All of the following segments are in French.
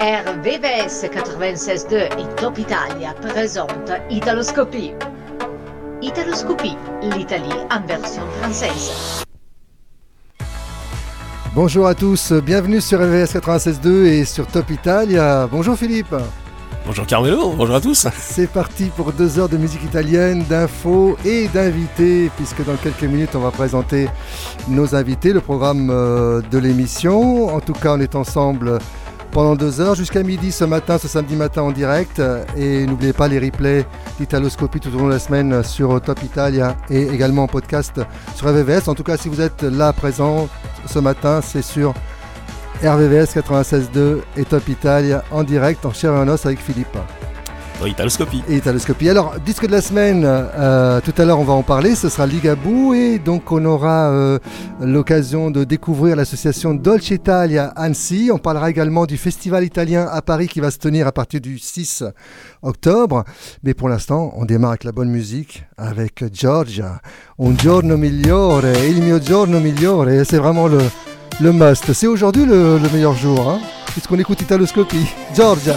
RVVS 96.2 et Top Italia présentent Italoscopie. Italoscopie, l'Italie en version française. Bonjour à tous, bienvenue sur RVVS 96.2 et sur Top Italia. Bonjour Philippe. Bonjour Carmelo, bonjour à tous. C'est parti pour deux heures de musique italienne, d'infos et d'invités, puisque dans quelques minutes on va présenter nos invités, le programme euh, de l'émission. En tout cas, on est ensemble pendant deux heures jusqu'à midi ce matin, ce samedi matin en direct. Et n'oubliez pas les replays d'Italoscopie tout au long de la semaine sur Top Italia et également en podcast sur RVVS. En tout cas, si vous êtes là présent ce matin, c'est sur RVVS 96.2 et Top Italia en direct en chair et en os avec Philippe. Italoscopie. Et Italoscopie. Alors, disque de la semaine, euh, tout à l'heure on va en parler, ce sera Ligabou et donc on aura euh, l'occasion de découvrir l'association Dolce Italia Annecy. On parlera également du festival italien à Paris qui va se tenir à partir du 6 octobre. Mais pour l'instant, on démarre avec la bonne musique, avec Giorgia. Un giorno migliore, il mio giorno migliore. C'est vraiment le, le must. C'est aujourd'hui le, le, meilleur jour, hein, puisqu'on écoute Italoscopie. Giorgia.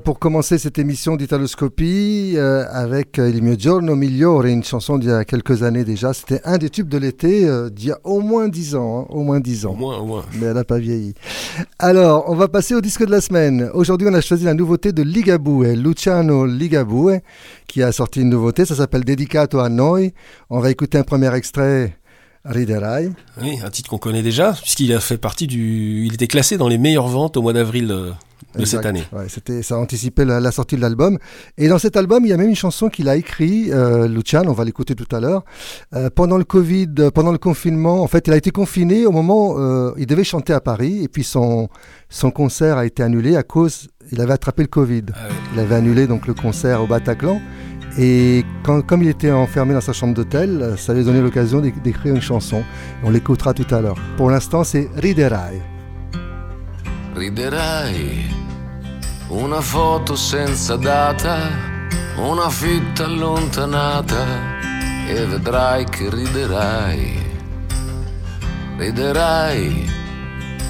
Pour commencer cette émission d'Italoscopie euh, avec euh, Il mio giorno migliore, une chanson d'il y a quelques années déjà. C'était un des tubes de l'été euh, d'il y a au moins dix ans. hein, au moins dix ans. Au moins, au moins. Mais elle n'a pas vieilli. Alors, on va passer au disque de la semaine. Aujourd'hui, on a choisi la nouveauté de Ligabue, Luciano Ligabue, qui a sorti une nouveauté. Ça s'appelle Dedicato a Noi. On va écouter un premier extrait. Riderai. Oui, un titre qu'on connaît déjà, puisqu'il a fait partie du. Il était classé dans les meilleures ventes au mois d'avril euh, de Exact. cette année. Ouais, c'était, ça anticipait la, la sortie de l'album. Et dans cet album, il y a même une chanson qu'il a écrite, euh, Luciano, on va l'écouter tout à l'heure. Euh, pendant le Covid, euh, pendant le confinement, en fait, il a été confiné au moment euh, il devait chanter à Paris, et puis son, son concert a été annulé à cause, il avait attrapé le Covid. Ah. Il avait annulé donc le concert au Bataclan. Et quand, comme il était enfermé dans sa chambre d'hôtel, ça lui a donné l'occasion d'éc- d'écrire une chanson. On l'écoutera tout à l'heure. Pour l'instant, c'est Riderai. Riderai, una foto senza data, una fitta allontanata e vedrai che riderai. Riderai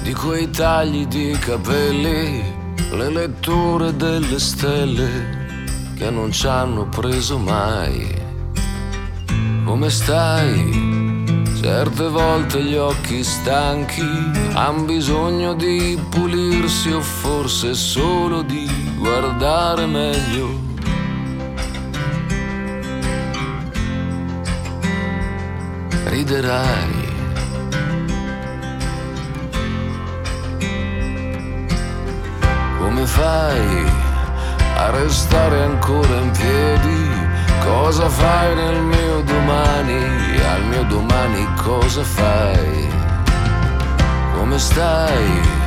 di quei tagli di capelli, le letture delle stelle che non ci hanno preso mai. Come stai? Certe volte gli occhi stanchi han bisogno di pulirsi o forse solo di guardare meglio. Riderai. Come fai a restare ancora in piedi? Cosa fai nel mio domani? Al mio domani cosa fai? Come stai?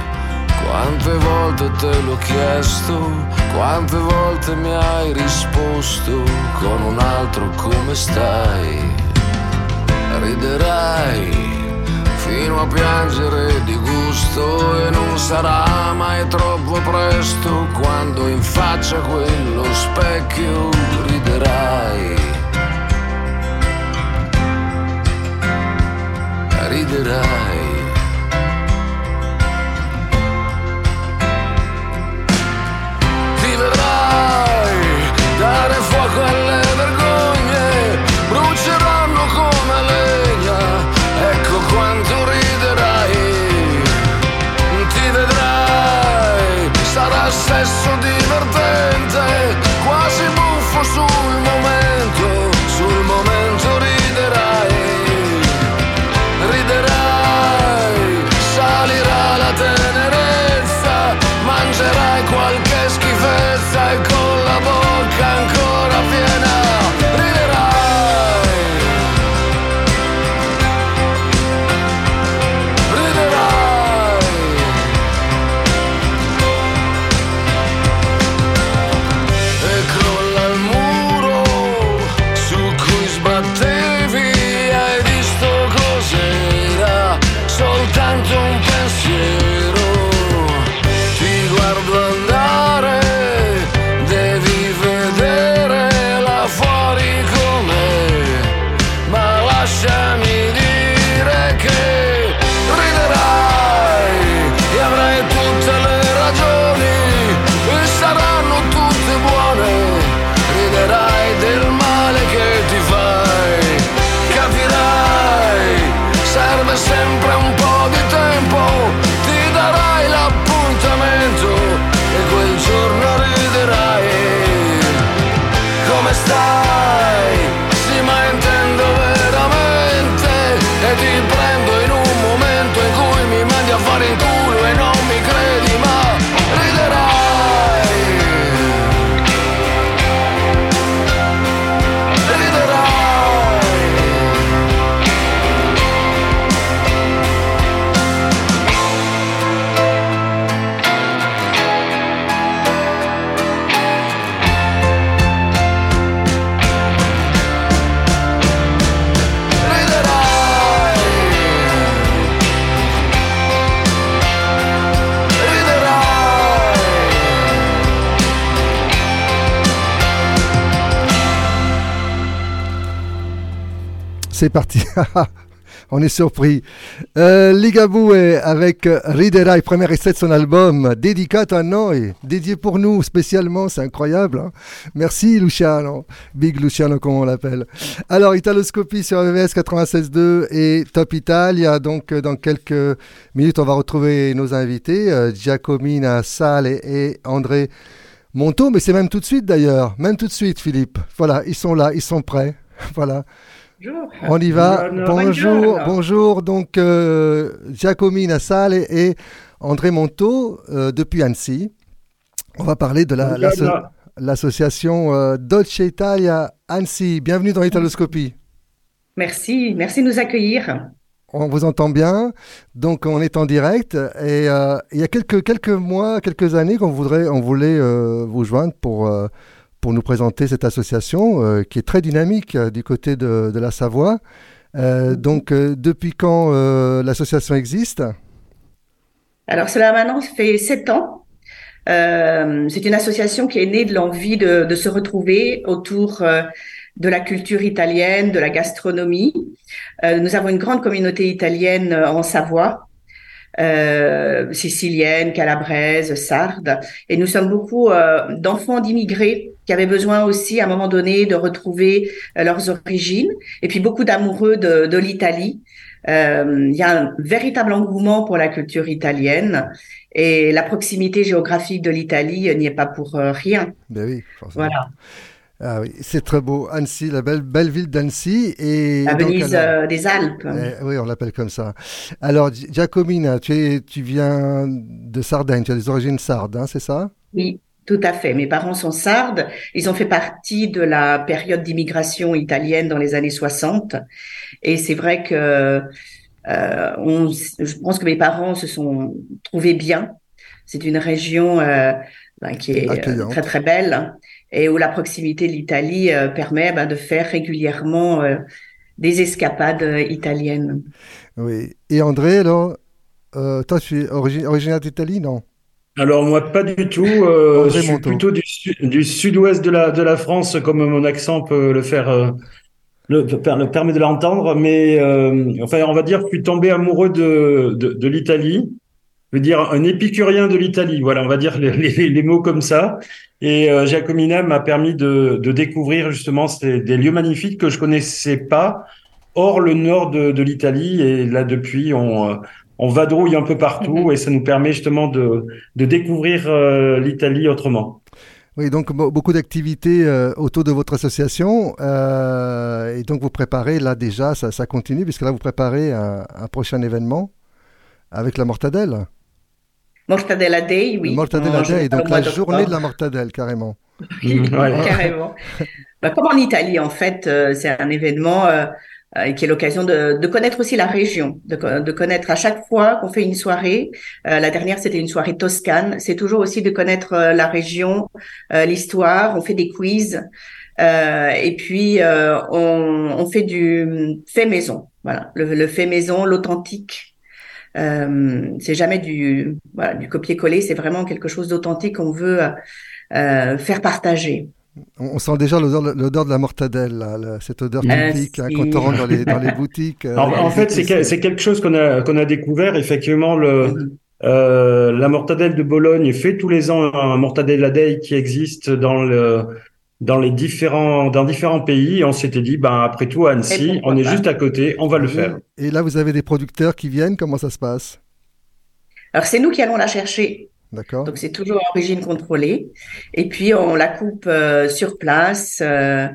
Quante volte te l'ho chiesto, quante volte mi hai risposto con un altro come stai? Riderai fino a piangere di gusto e non sarà mai troppo presto quando in faccia a quello specchio riderai. Riderai. Ti vedrai dare fuoco alle vergogne, bruceranno come legna, ecco quanto riderai. Ti vedrai, sarà sesso divertente, quasi buffo C'est parti. On est surpris. Euh, Ligabue avec Riderai, premier extrait de son album, Dedicato a noi, dédié pour nous spécialement, c'est incroyable. hein. Merci Luciano, Big Luciano comme on l'appelle. Alors, Italoscopie sur EVS 96.2 et Top Italia. Donc, euh, dans quelques minutes, on va retrouver nos invités, euh, Giacomina Sale et André Monto, mais c'est même tout de suite d'ailleurs, même tout de suite Philippe. Voilà, ils sont là, ils sont prêts. Voilà. Bonjour. On y va. Bonjour, bonjour. Donc, euh, Giacomina Sale et André Monto euh, depuis Annecy. On va parler de la- l'association euh, Dolce Italia Annecy. Bienvenue dans l'Italoscopie. Merci, merci de nous accueillir. On vous entend bien, donc on est en direct. Et euh, il y a quelques, quelques mois, quelques années qu'on voudrait, on voulait euh, vous joindre pour, euh, pour nous présenter cette association euh, qui est très dynamique euh, du côté de, de la Savoie. Euh, donc, depuis quand l'association existe? Alors cela maintenant fait sept ans. C'est une association qui est née de l'envie de, se retrouver autour de la culture italienne, de la gastronomie. Nous avons une grande communauté italienne en Savoie, sicilienne, calabraise, sarde, et nous sommes beaucoup d'enfants d'immigrés qui avaient besoin aussi à un moment donné de retrouver euh, leurs origines, et puis beaucoup d'amoureux de, de l'Italie. Euh, il y a un véritable engouement pour la culture italienne et la proximité géographique de l'Italie n'y est pas pour euh, rien. Ben oui, forcément. Voilà, Ah oui, c'est très beau. Annecy, la belle, belle ville d'Annecy. Et la donc, Venise alors- euh, des Alpes. Eh, oui, on l'appelle comme ça. Alors, Gi- Giacomina, tu, es, tu viens de Sardaigne, tu as des origines sardes, hein, c'est ça? Oui, tout à fait. Mes parents sont sardes. Ils ont fait partie de la période d'immigration italienne dans les années 60. Et c'est vrai que euh, on, je pense que mes parents se sont trouvés bien. C'est une région euh, ben, qui est euh, Accueillante. très très belle et où la proximité de l'Italie euh, permet ben, de faire régulièrement des escapades italiennes. Oui. Et André, alors, euh, toi, tu es origi- originaire d'Italie, non? Alors moi pas du tout, euh, André je suis plutôt du, su- du sud-ouest de la, de la France, comme mon accent peut le faire, euh, le, le permet de l'entendre, mais euh, enfin on va dire que je suis tombé amoureux de, de, de l'Italie, je veux dire un épicurien de l'Italie, voilà, on va dire les, les, les mots comme ça. Et euh, Giacomina m'a permis de, de découvrir justement ces, des lieux magnifiques que je connaissais pas, hors le nord de, de l'Italie. Et là depuis on, euh, on vadrouille un peu partout et ça nous permet justement de de découvrir euh, l'Italie autrement. Oui, donc be- beaucoup d'activités euh, autour de votre association. euh, et donc, vous préparez, là déjà, ça, ça continue, puisque là, vous préparez un, un prochain événement avec la mortadelle. Mortadella Day, oui. Mortadella Day, donc la journée de la mortadelle, carrément. Oui, carrément. Bah, comme en Italie, en fait, euh, c'est un événement euh, euh, qui est l'occasion de, de connaître aussi la région, de, de connaître à chaque fois qu'on fait une soirée. euh, la dernière, c'était une soirée toscane. C'est toujours aussi de connaître euh, la région, euh, l'histoire. On fait des quiz. euh, et puis, euh, on, on fait du fait maison. Voilà, le, le fait maison, l'authentique. C'est jamais du, voilà, du copier-coller. C'est vraiment quelque chose d'authentique qu'on veut faire partager. On, on sent déjà l'odeur de la mortadelle, là, cette odeur Ah, typique hein, si. quand on rentre dans les, dans les boutiques. euh, En, les fait, c'est que- quelque chose qu'on a qu'on a découvert effectivement le Mhm. euh, la mortadelle de Bologne fait tous les ans un mortadella day qui existe dans le dans les différents dans différents pays. Et on s'était dit ben après tout à Annecy, on est pas? juste à côté, on va le faire. Et là, vous avez des producteurs qui viennent, comment ça se passe? Alors, c'est nous qui allons la chercher. D'accord Donc, c'est toujours origine contrôlée. Et puis, on la coupe euh, sur place, euh,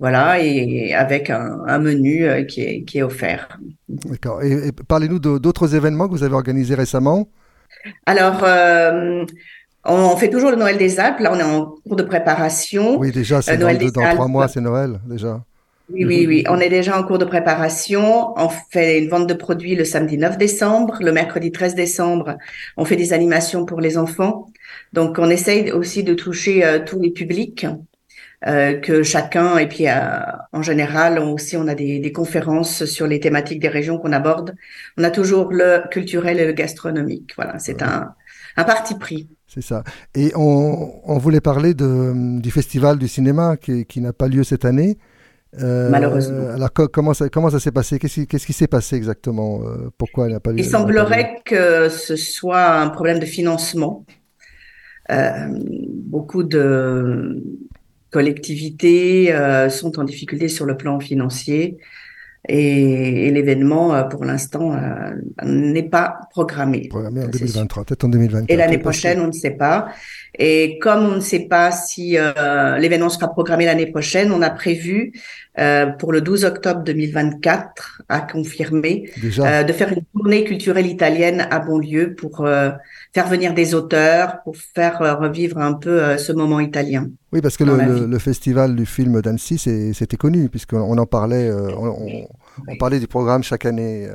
voilà, et avec un, un menu euh, qui est, qui est offert. D'accord. Et, et parlez-nous d'autres événements que vous avez organisés récemment? Alors, on fait toujours le Noël des Alpes. Là, on est en cours de préparation. Oui, déjà, c'est dans, dans trois mois, c'est Noël, déjà. Oui, oui, oui. On est déjà en cours de préparation. On fait une vente de produits le samedi 9 décembre. Le mercredi 13 décembre, on fait des animations pour les enfants. Donc, on essaye aussi de toucher euh, tous les publics, euh, que chacun, et puis euh, en général, on, aussi, on a des, des conférences sur les thématiques des régions qu'on aborde. On a toujours le culturel et le gastronomique. Voilà, c'est un, un parti pris. C'est ça. Et on, on voulait parler de, du festival du cinéma qui, qui n'a pas lieu cette année. Euh, Malheureusement. Alors co- comment ça, comment ça s'est passé? Qu'est-ce qui, s'est passé exactement Euh, Pourquoi elle n'a pas eu Il semblerait que ce soit un problème de financement. Euh, beaucoup de collectivités euh, sont en difficulté sur le plan financier et, et l'événement, pour l'instant, n'est pas programmé. Programmé en Ça, c'est sûr. 2023, peut-être en 2024. Et l'année prochaine, on ne sait pas. Et comme on ne sait pas si euh, l'événement sera programmé l'année prochaine, on a prévu euh, pour le 12 octobre 2024, à confirmer, euh, de faire une tournée culturelle italienne à Bonlieu pour euh, faire venir des auteurs, pour faire euh, revivre un peu euh, ce moment italien. oui, parce que le, le- le festival du film d'Annecy, c'est- c'était connu, puisqu'on on en parlait, euh, on, on- on parlait du programme chaque année.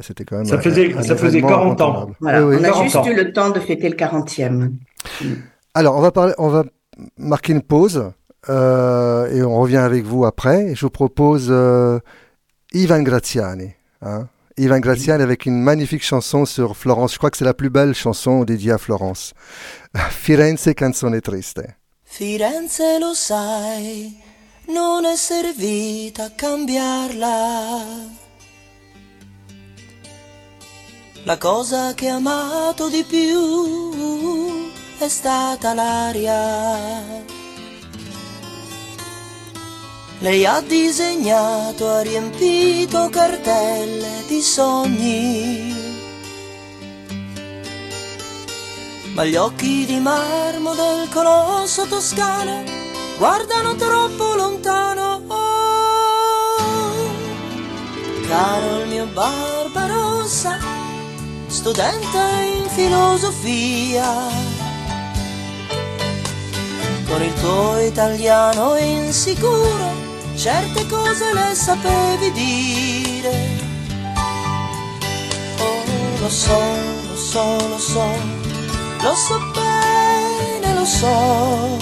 c'était quand même Ça faisait- un ça faisait événement 40 ans. Voilà, Oui, oui. on a 40 juste ans. eu le temps de fêter le 40e. Alors, on va, parler, on va marquer une pause euh, et on revient avec vous après. Je vous propose euh, Ivan Graziani. hein. Ivan Graziani avec une magnifique chanson sur Florence. Je crois que c'est la plus belle chanson dédiée à Florence. Firenze canzone triste. Firenze lo sai, non è servita a cambiarla. La cosa che amato di più è stata l'aria. Lei ha disegnato, ha riempito cartelle di sogni. Ma gli occhi di marmo del colosso toscano guardano troppo lontano. Caro il mio Barbarossa, studente in filosofia. Con il tuo italiano insicuro, certe cose le sapevi dire. Oh, lo so, lo so, lo so, lo so bene, lo so.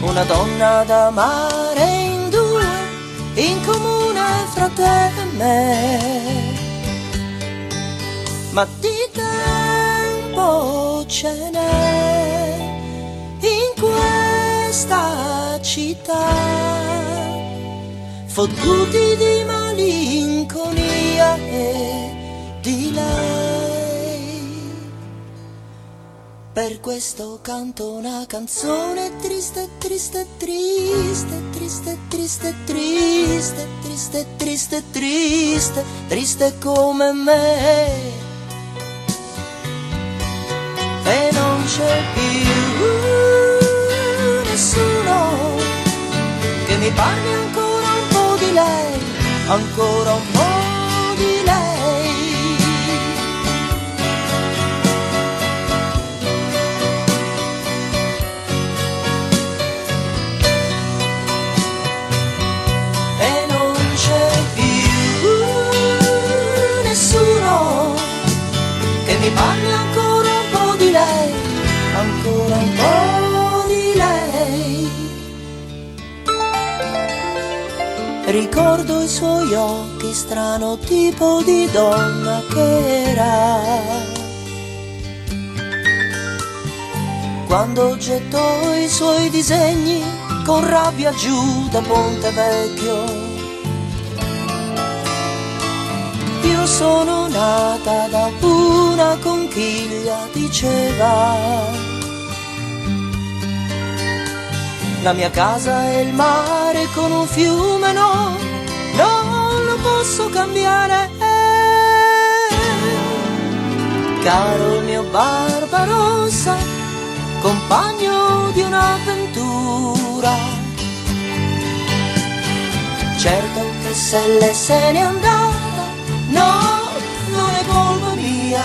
Una donna da amare in due, in comune fra te e me. Ma di tempo ce n'è in questa città, fottuti di malinconia e di lei. Per questo canto una canzone triste, triste, triste, triste, triste, triste, triste, triste, triste, triste come me. E non c'è più nessuno che mi parli ancora un po' di lei, ancora un po' di lei. Ricordo i suoi occhi, strano tipo di donna che era. Quando gettò i suoi disegni con rabbia giù da Ponte Vecchio. Io sono nata da una conchiglia, diceva. La mia casa è il mare con un fiume, no, non lo posso cambiare. Caro il mio Barbarossa, compagno di un'avventura. Certo che se lei se n'è andata, no, non è colpa mia.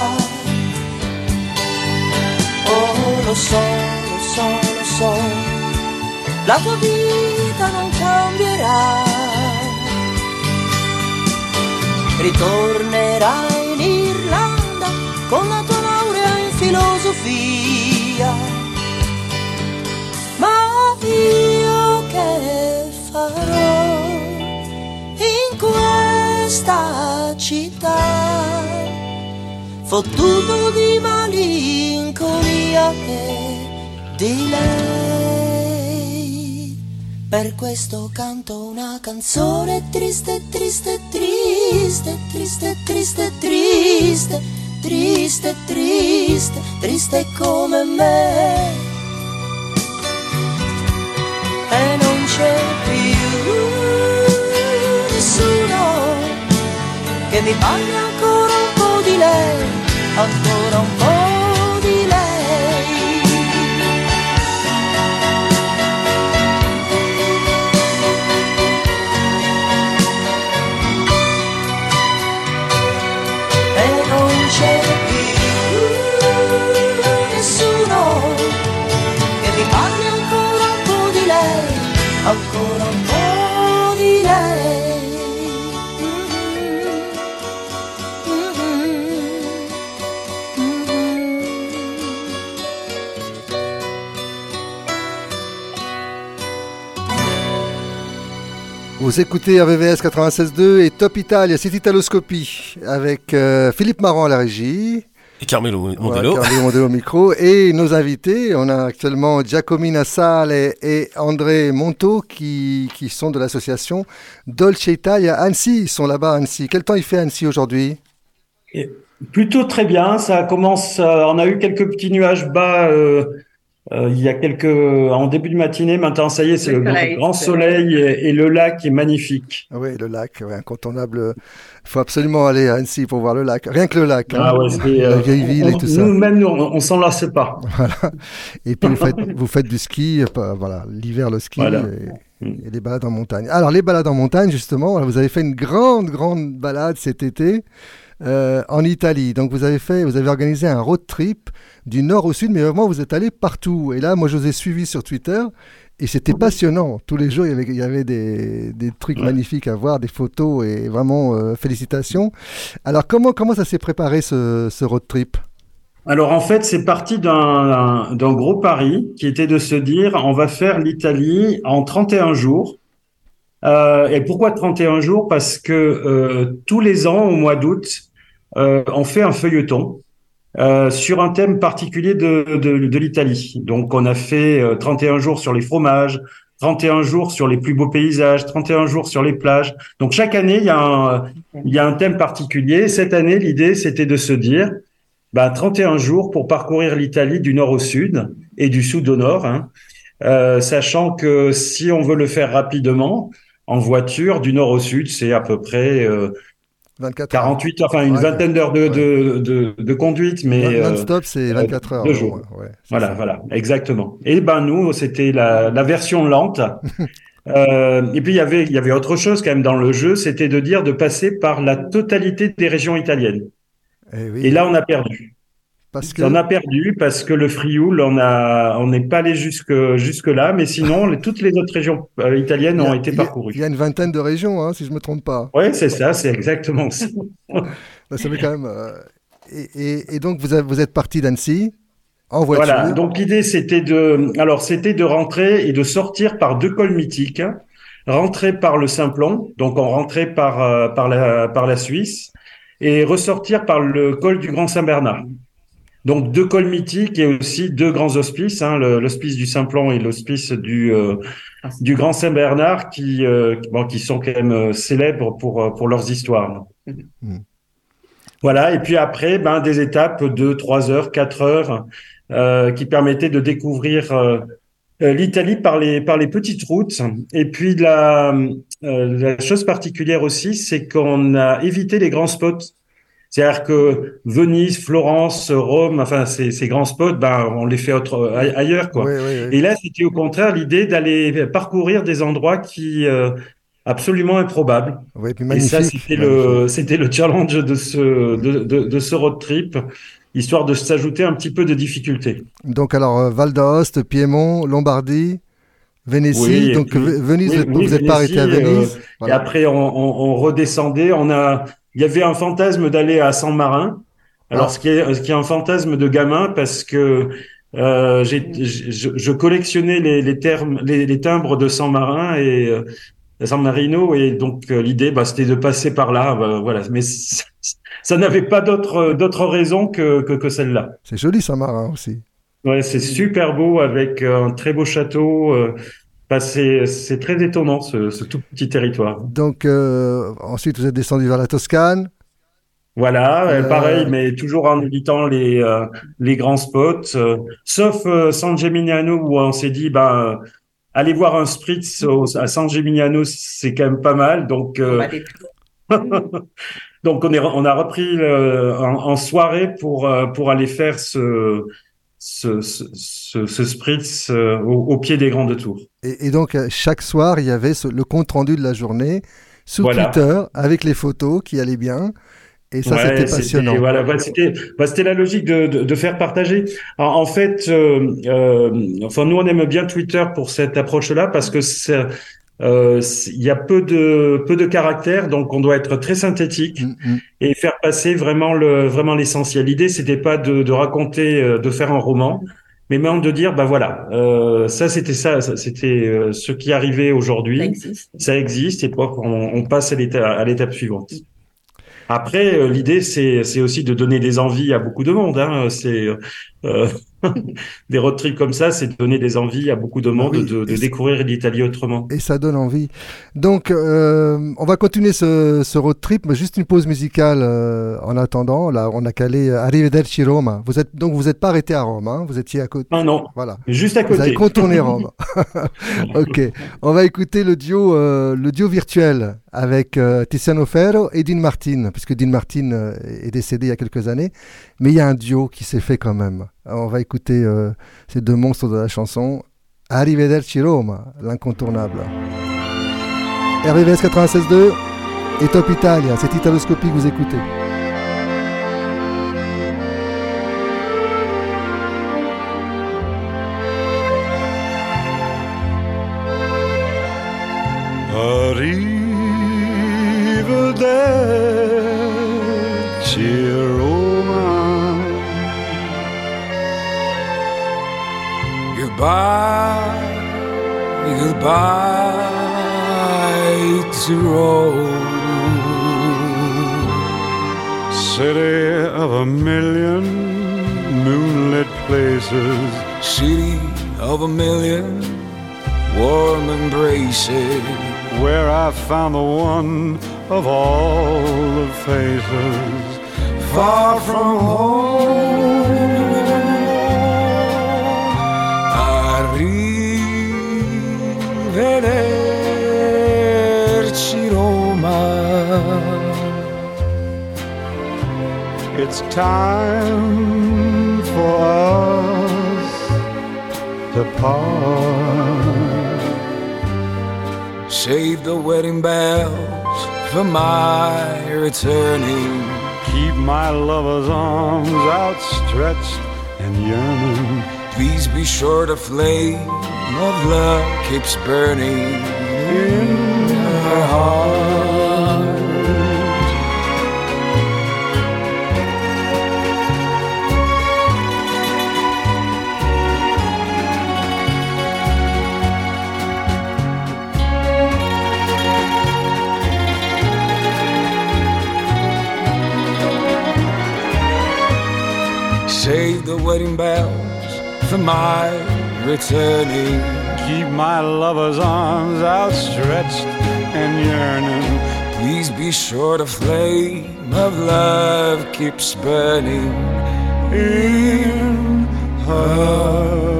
Oh, lo so, lo so, lo so, la tua vita non cambierà. Ritornerai in Irlanda con la tua laurea in filosofia. Ma io che farò in questa città? Fottuto di malinconia e di lei. Per questo canto una canzone triste, triste, triste, triste, triste, triste, triste, triste, triste come me. E non c'è più nessuno che mi parli ancora un po' di lei, ancora un po' Vous écoutez RVVS 96.2 et Top Italia, c'est Italoscopie, avec euh, Philippe Marant à la régie. Et Carmelo Voilà, Mondello. Carlo Mondello au micro. Et nos invités, on a actuellement Giacomina Sale et André Monto qui, qui sont de l'association Dolce Italia Annecy. Ils sont là-bas à Annecy. Quel temps il fait à Annecy aujourd'hui? Et plutôt très bien. Ça commence. euh, on a eu quelques petits nuages bas euh, euh, il y a quelques en début de matinée. Maintenant, ça y est, c'est Le grand soleil et, et le lac est magnifique. Ah Oui, le lac, ouais, incontournable. Il faut absolument aller à Annecy pour voir le lac. Rien que le lac. hein. Ah ouais, c'est, La euh, vieille ville et tout ça. Nous-mêmes, nous, on, on s'en lasse pas. Voilà. Et puis vous faites, vous faites du ski, euh, voilà, l'hiver le ski Voilà. et, et les balades en montagne. Alors les balades en montagne, justement, vous avez fait une grande, grande balade cet été euh, en Italie. Donc vous avez fait, vous avez organisé un road trip du nord au sud, mais vraiment vous êtes allé partout. Et là, moi je vous ai suivi sur Twitter. Et c'était passionnant. Tous les jours, il y avait, il y avait des, des trucs Ouais. magnifiques à voir, des photos et vraiment euh, félicitations. Alors comment, comment ça s'est préparé ce, ce road trip? Alors en fait, c'est parti d'un gros pari qui était de se dire on va faire l'Italie en 31 jours. Euh, et pourquoi 31 jours? Parce que euh, tous les ans, au mois d'août, euh, on fait un feuilleton euh, sur un thème particulier de, l'Italie. Donc on a fait euh, 31 jours sur les fromages, 31 jours sur les plus beaux paysages, 31 jours sur les plages. Donc chaque année, il y a un, thème particulier. Cette année, l'idée, c'était de se dire, bah, 31 jours pour parcourir l'Italie du nord au sud et du sud au nord, hein. Euh, sachant que si on veut le faire rapidement, en voiture, du nord au sud, c'est à peu près euh, 24 heures. 48, enfin une Ouais. vingtaine d'heures de, de, de, de conduite, mais Non- euh, Non-stop, c'est 24 heures. deux jours. ouais, voilà, ça. voilà, exactement. Et ben nous, c'était la, la version lente. Euh, et puis il y avait il y avait autre chose quand même dans le jeu, c'était de dire de passer par la totalité des régions italiennes. Eh oui, Et là, on a perdu. Parce que On a perdu parce que le Frioul, on a, on n'est pas allé jusque jusque là, mais sinon, les- toutes les autres régions euh, italiennes a- ont été parcourues. Il y a une vingtaine de régions, hein, si je me trompe pas. Ouais, c'est ça, c'est exactement ça. Bah, ça quand même. euh, et, et- et donc vous, vous êtes parti d'Annecy en voiture. Voilà. Donc l'idée, c'était de, alors c'était de rentrer et de sortir par deux cols mythiques. Rentrer par le Simplon, donc on rentrait par euh, par la par la Suisse, et ressortir par le col du Grand Saint-Bernard. Donc deux cols mythiques et aussi deux grands hospices, hein, l'hospice du Simplon et l'hospice du euh, du Grand Saint-Bernard, qui euh, bon, qui sont quand même euh, célèbres pour pour leurs histoires. Mhm. Voilà. Et puis après, ben des étapes de trois heures, quatre heures, euh, qui permettaient de découvrir l'Italie par les par les petites routes. Et puis la la chose particulière aussi, c'est qu'on a évité les grands spots. C'est-à-dire que Venise, Florence, Rome, enfin ces, ces grands spots, ben on les fait autre, ailleurs quoi. Oui, oui, oui. Et là, c'était au contraire l'idée d'aller parcourir des endroits qui euh, absolument improbables. Oui, puis Et ça, c'était le c'était le challenge de ce de, de, de ce road trip, histoire de s'ajouter un petit peu de difficulté. Donc alors euh, Val d'Aoste, Piémont, Lombardie, Vénétie. Oui, et donc Venise, oui, vous oui, n'êtes pas arrêté à Venise. Et Voilà. après, on, on, on redescendait. On a, il y avait un fantasme d'aller à San Marin. Alors, Ah. ce qui est, ce qui est un fantasme de gamin parce que euh, j'ai, je, je collectionnais les, les termes, les, les timbres de San Marin et euh, San Marino, et donc euh, l'idée, bah, c'était de passer par là. bah, voilà, mais ça, ça n'avait pas d'autre d'autre raison que que, que celle-là. C'est joli Saint-Marin aussi. Ouais, c'est super beau avec euh, un très beau château. Bah, c'est c'est très étonnant ce, ce tout petit territoire. Donc, euh, ensuite, vous êtes descendu vers la Toscane. Voilà, euh, Euh, pareil, mais toujours en évitant les euh, les grands spots, euh, sauf euh, San Gimignano où on s'est dit bah aller voir un spritz au- à San Gimignano, c'est quand même pas mal. Donc euh, donc on est on a repris le- en, en soirée pour pour aller faire ce ce ce, ce, ce spritz euh, au, au pied des grandes tours. Et, et donc, euh, chaque soir, il y avait le compte rendu de la journée sous Voilà. Twitter avec les photos qui allaient bien. Et ça, Ouais, c'était passionnant. Voilà, c'était, bah, c'était la logique de, de, de faire partager. En, en fait, euh, euh, enfin, nous, on aime bien Twitter pour cette approche-là parce que c'est, euh, il y a peu de peu de caractères, donc on doit être très synthétique Mm, mm. et faire passer vraiment le vraiment l'essentiel. L'idée, c'était pas de, de raconter, euh, de faire un roman, mais même de dire, bah voilà, euh, ça c'était ça, ça, c'était euh, ce qui arrivait Ça aujourd'hui existe. ça existe et quoi qu'on on passe à l'étape à l'étape suivante. Après, euh, l'idée c'est c'est aussi de donner des envies à beaucoup de monde. Hein. C'est euh, des road trips comme ça, c'est donner des envies à beaucoup de monde oui, de, découvrir l'Italie autrement. Et ça donne envie. Donc, euh, on va continuer ce, ce road trip, mais juste une pause musicale euh, en attendant. Là, on a calé euh, Arrivederci Roma. Vous êtes donc vous n'êtes pas arrêté à Rome, hein, vous étiez à côté. Ah non, Voilà. juste à Vous avez côté. contourné Rome. ok. On va écouter le duo, euh, le duo virtuel avec euh, Tiziano Ferro et Dean Martin, puisque Dean Martin euh, est décédé il y a quelques années. Mais il y a un duo qui s'est fait quand même. On va écouter euh, ces deux monstres de la chanson. Arrivederci Roma, l'incontournable. RVVS 96.2 et Top Italia, c'est Italoscopie que vous écoutez. Goodbye to Rome. City of a million moonlit places City of a million warm embraces. Where I found the one of all the faces Far from home. It's time for us to part. Save the wedding bells for my returning. Keep my lover's arms outstretched and yearning. Please be sure the flame of love keeps burning in her heart. Wedding bells for my returning. Keep my lover's arms outstretched and yearning. Please be sure the flame of love keeps burning in her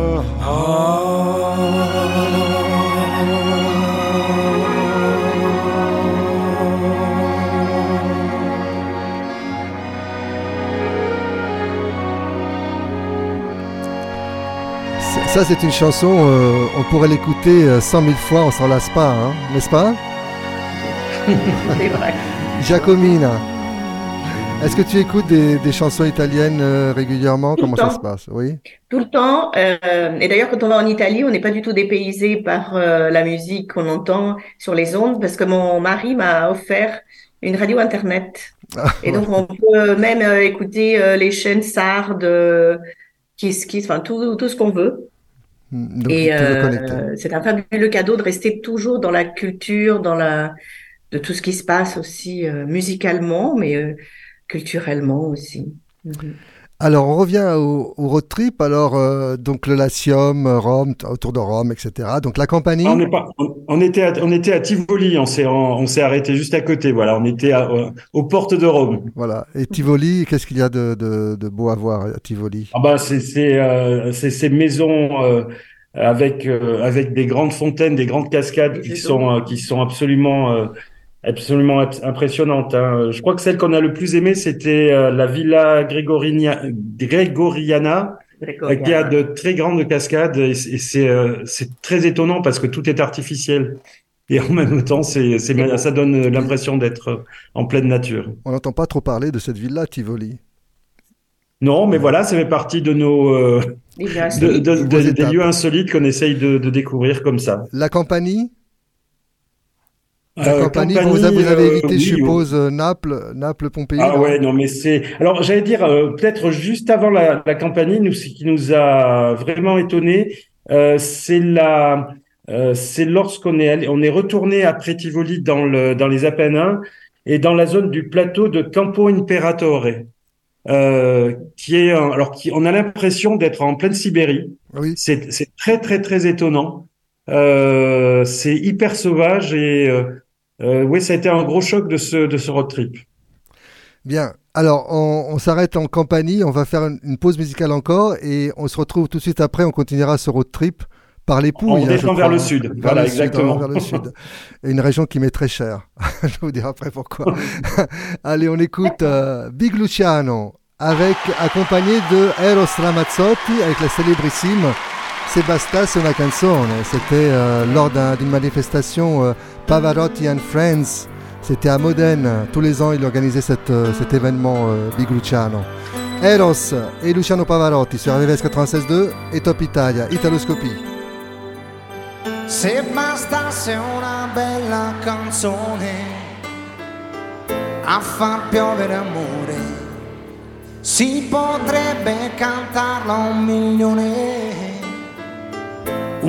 Ça, c'est une chanson, euh, on pourrait l'écouter euh, 100 000 fois, on s'en lasse pas, hein, n'est-ce pas? C'est vrai. Giacomina, est-ce que tu écoutes des, des chansons italiennes euh, régulièrement? Tout Comment ça se passe? Oui. Tout le temps. euh, et d'ailleurs, quand on va en Italie, on n'est pas du tout dépaysé par euh, la musique qu'on entend sur les ondes, parce que mon mari m'a offert une radio internet. Et donc, on peut même euh, écouter euh, les chaînes sardes, euh, Kiss Kiss, enfin tout, tout ce qu'on veut. Mm, Donc, Et euh, c'est un fabuleux cadeau de rester toujours dans la culture, dans la de tout ce qui se passe aussi euh, musicalement, mais euh, culturellement aussi. Mhm. Alors, on revient au, au road trip. Alors, euh, donc le Latium, euh, Rome, autour de Rome, etc. Donc la compagnie. On, n'est pas, on, on était à, on était à Tivoli, on s'est on, on s'est arrêté juste à côté. Voilà, on était à- euh, aux portes de Rome. Voilà. Et Tivoli, qu'est-ce qu'il y a de, de, de beau à voir à Tivoli? Ah bah c'est c'est euh, c'est ces maisons euh, avec euh, avec des grandes fontaines, des grandes cascades qui sont euh, qui sont absolument euh, absolument impressionnantes. hein. Je crois que celle qu'on a le plus aimée c'était euh, la Villa Gregorinia, Gregoriana euh, qui a de très grandes cascades et c'est et c'est euh, c'est très étonnant parce que tout est artificiel. Et en même temps, c'est, ça donne l'impression d'être en pleine nature. On n'entend pas trop parler de cette ville-là, Tivoli. Non, mais voilà, ça fait partie de nos euh, de, de- de- des lieux insolites qu'on essaye de, de découvrir comme ça. La compagnie La Euh, compagnie, Campanie, vous, avez- vous avez euh, évité, oui, je suppose, euh, Naples, Naples, Pompéi. Ah ouais, non, mais c'est. Alors, j'allais dire, euh, peut-être juste avant la, la campagne, nous, ce qui nous a vraiment étonné, c'est la, euh, c'est lorsqu'on est allé, on est retourné après Tivoli dans le, dans les Apennins et dans la zone du plateau de Campo Imperatore, euh, qui est, un- alors, qui, on a l'impression d'être en pleine Sibérie. Oui. C'est, c'est très, très, très étonnant. Euh, c'est hyper sauvage et, euh, oui, ça a été un gros choc de ce, de ce road trip. Bien. Alors, on, on s'arrête en compagnie, on va faire une, une pause musicale encore et on se retrouve tout de suite après. On continuera ce road trip par les Pouilles. On hein, descend vers le hein. sud. Vers Voilà, le sud, exactement. hein, vers le sud. Une région qui m'est très chère. je vous dirai après pourquoi. Allez, on écoute euh, Big Luciano avec accompagné de Eros Ramazzotti avec la célébrissime C'est basta, c'est una canzone. C'était euh, lors d'un- d'une manifestation euh, Pavarotti and Friends. C'était à Modène. Tous les ans, il organisait euh, cet événement Big Luciano. Eros et Luciano Pavarotti sur RVS 96.2 et Top Italia, Italoscopie. Se bastasse una bella canzone a piovere amore, si potrebbe cantarla un milione,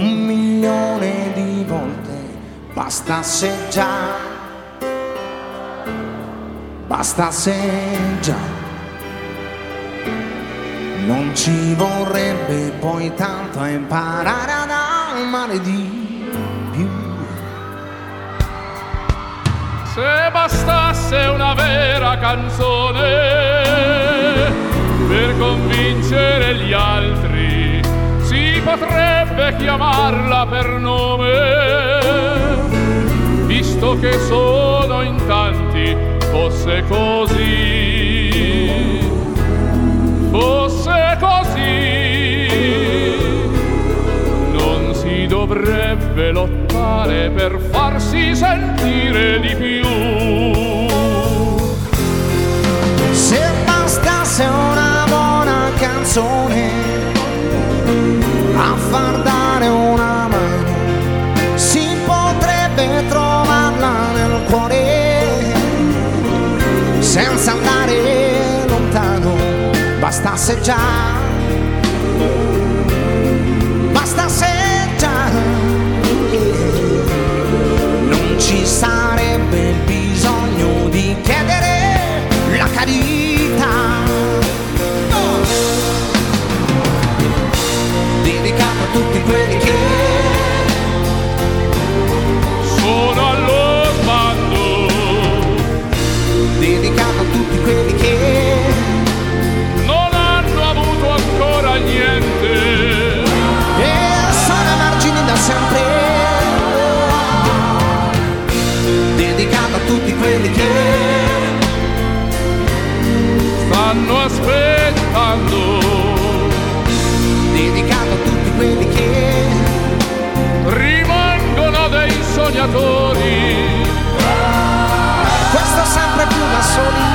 un milione di volte, bastasse già, bastasse già. Non ci vorrebbe poi tanto imparare ad amare di più. Se bastasse una vera canzone per convincere gli altri, si potrebbe chiamarla per nome, visto che sono in tanti, fosse così, fosse così, non si dovrebbe lottare per farsi sentire di più. Se bastasse una buona canzone a far dare una mano, si potrebbe trovarla nel cuore senza andare lontano. Bastasse già, tutti quelli che peccatori. Questa è sempre più una solita.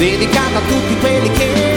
Yeah. dedicato a tutti quelli che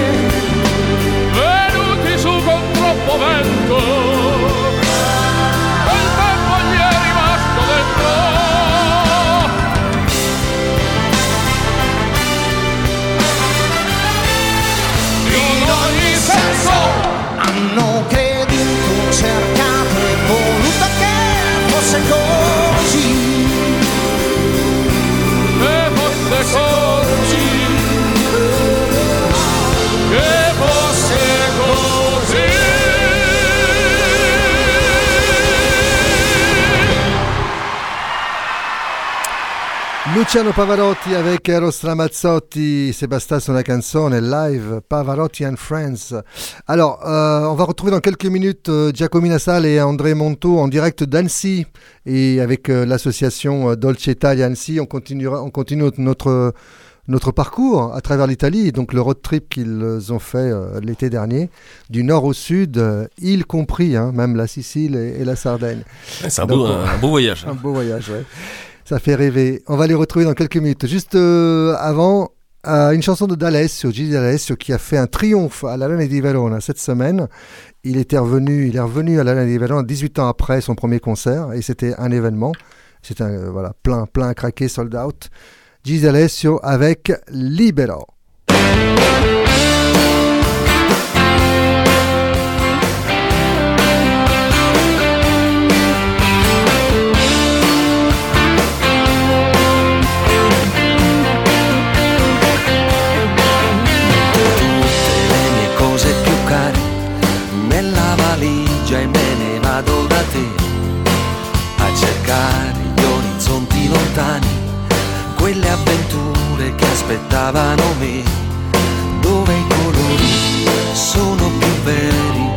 Luciano Pavarotti avec Eros Ramazzotti, c'est bastasse una canzone live Pavarotti and Friends. Alors, euh, on va retrouver dans quelques minutes euh, Giacomina Sale et André Monto en direct d'Annecy et avec euh, l'association euh, Dolce Italia Annecy, on continuera, on continue notre notre parcours à travers l'Italie, donc le road trip qu'ils ont fait euh, l'été dernier, du nord au sud, euh, y compris, hein, même la Sicile et, et la Sardaigne. C'est un, beau- un beau voyage. un beau voyage, ouais. Ça fait rêver. On va les retrouver dans quelques minutes. Juste euh, avant, euh, une chanson de D'Alessio, Gigi D'Alessio, qui a fait un triomphe à l'Alane di Verona cette semaine. Il était revenu, il est revenu à l'Alane di Verona 18 ans après son premier concert, et c'était un événement. C'était euh, voilà, plein, plein à sold out. Gigi D'Alessio avec Libero. Te a cercare gli orizzonti lontani, quelle avventure che aspettavano me, dove i colori sono più veri,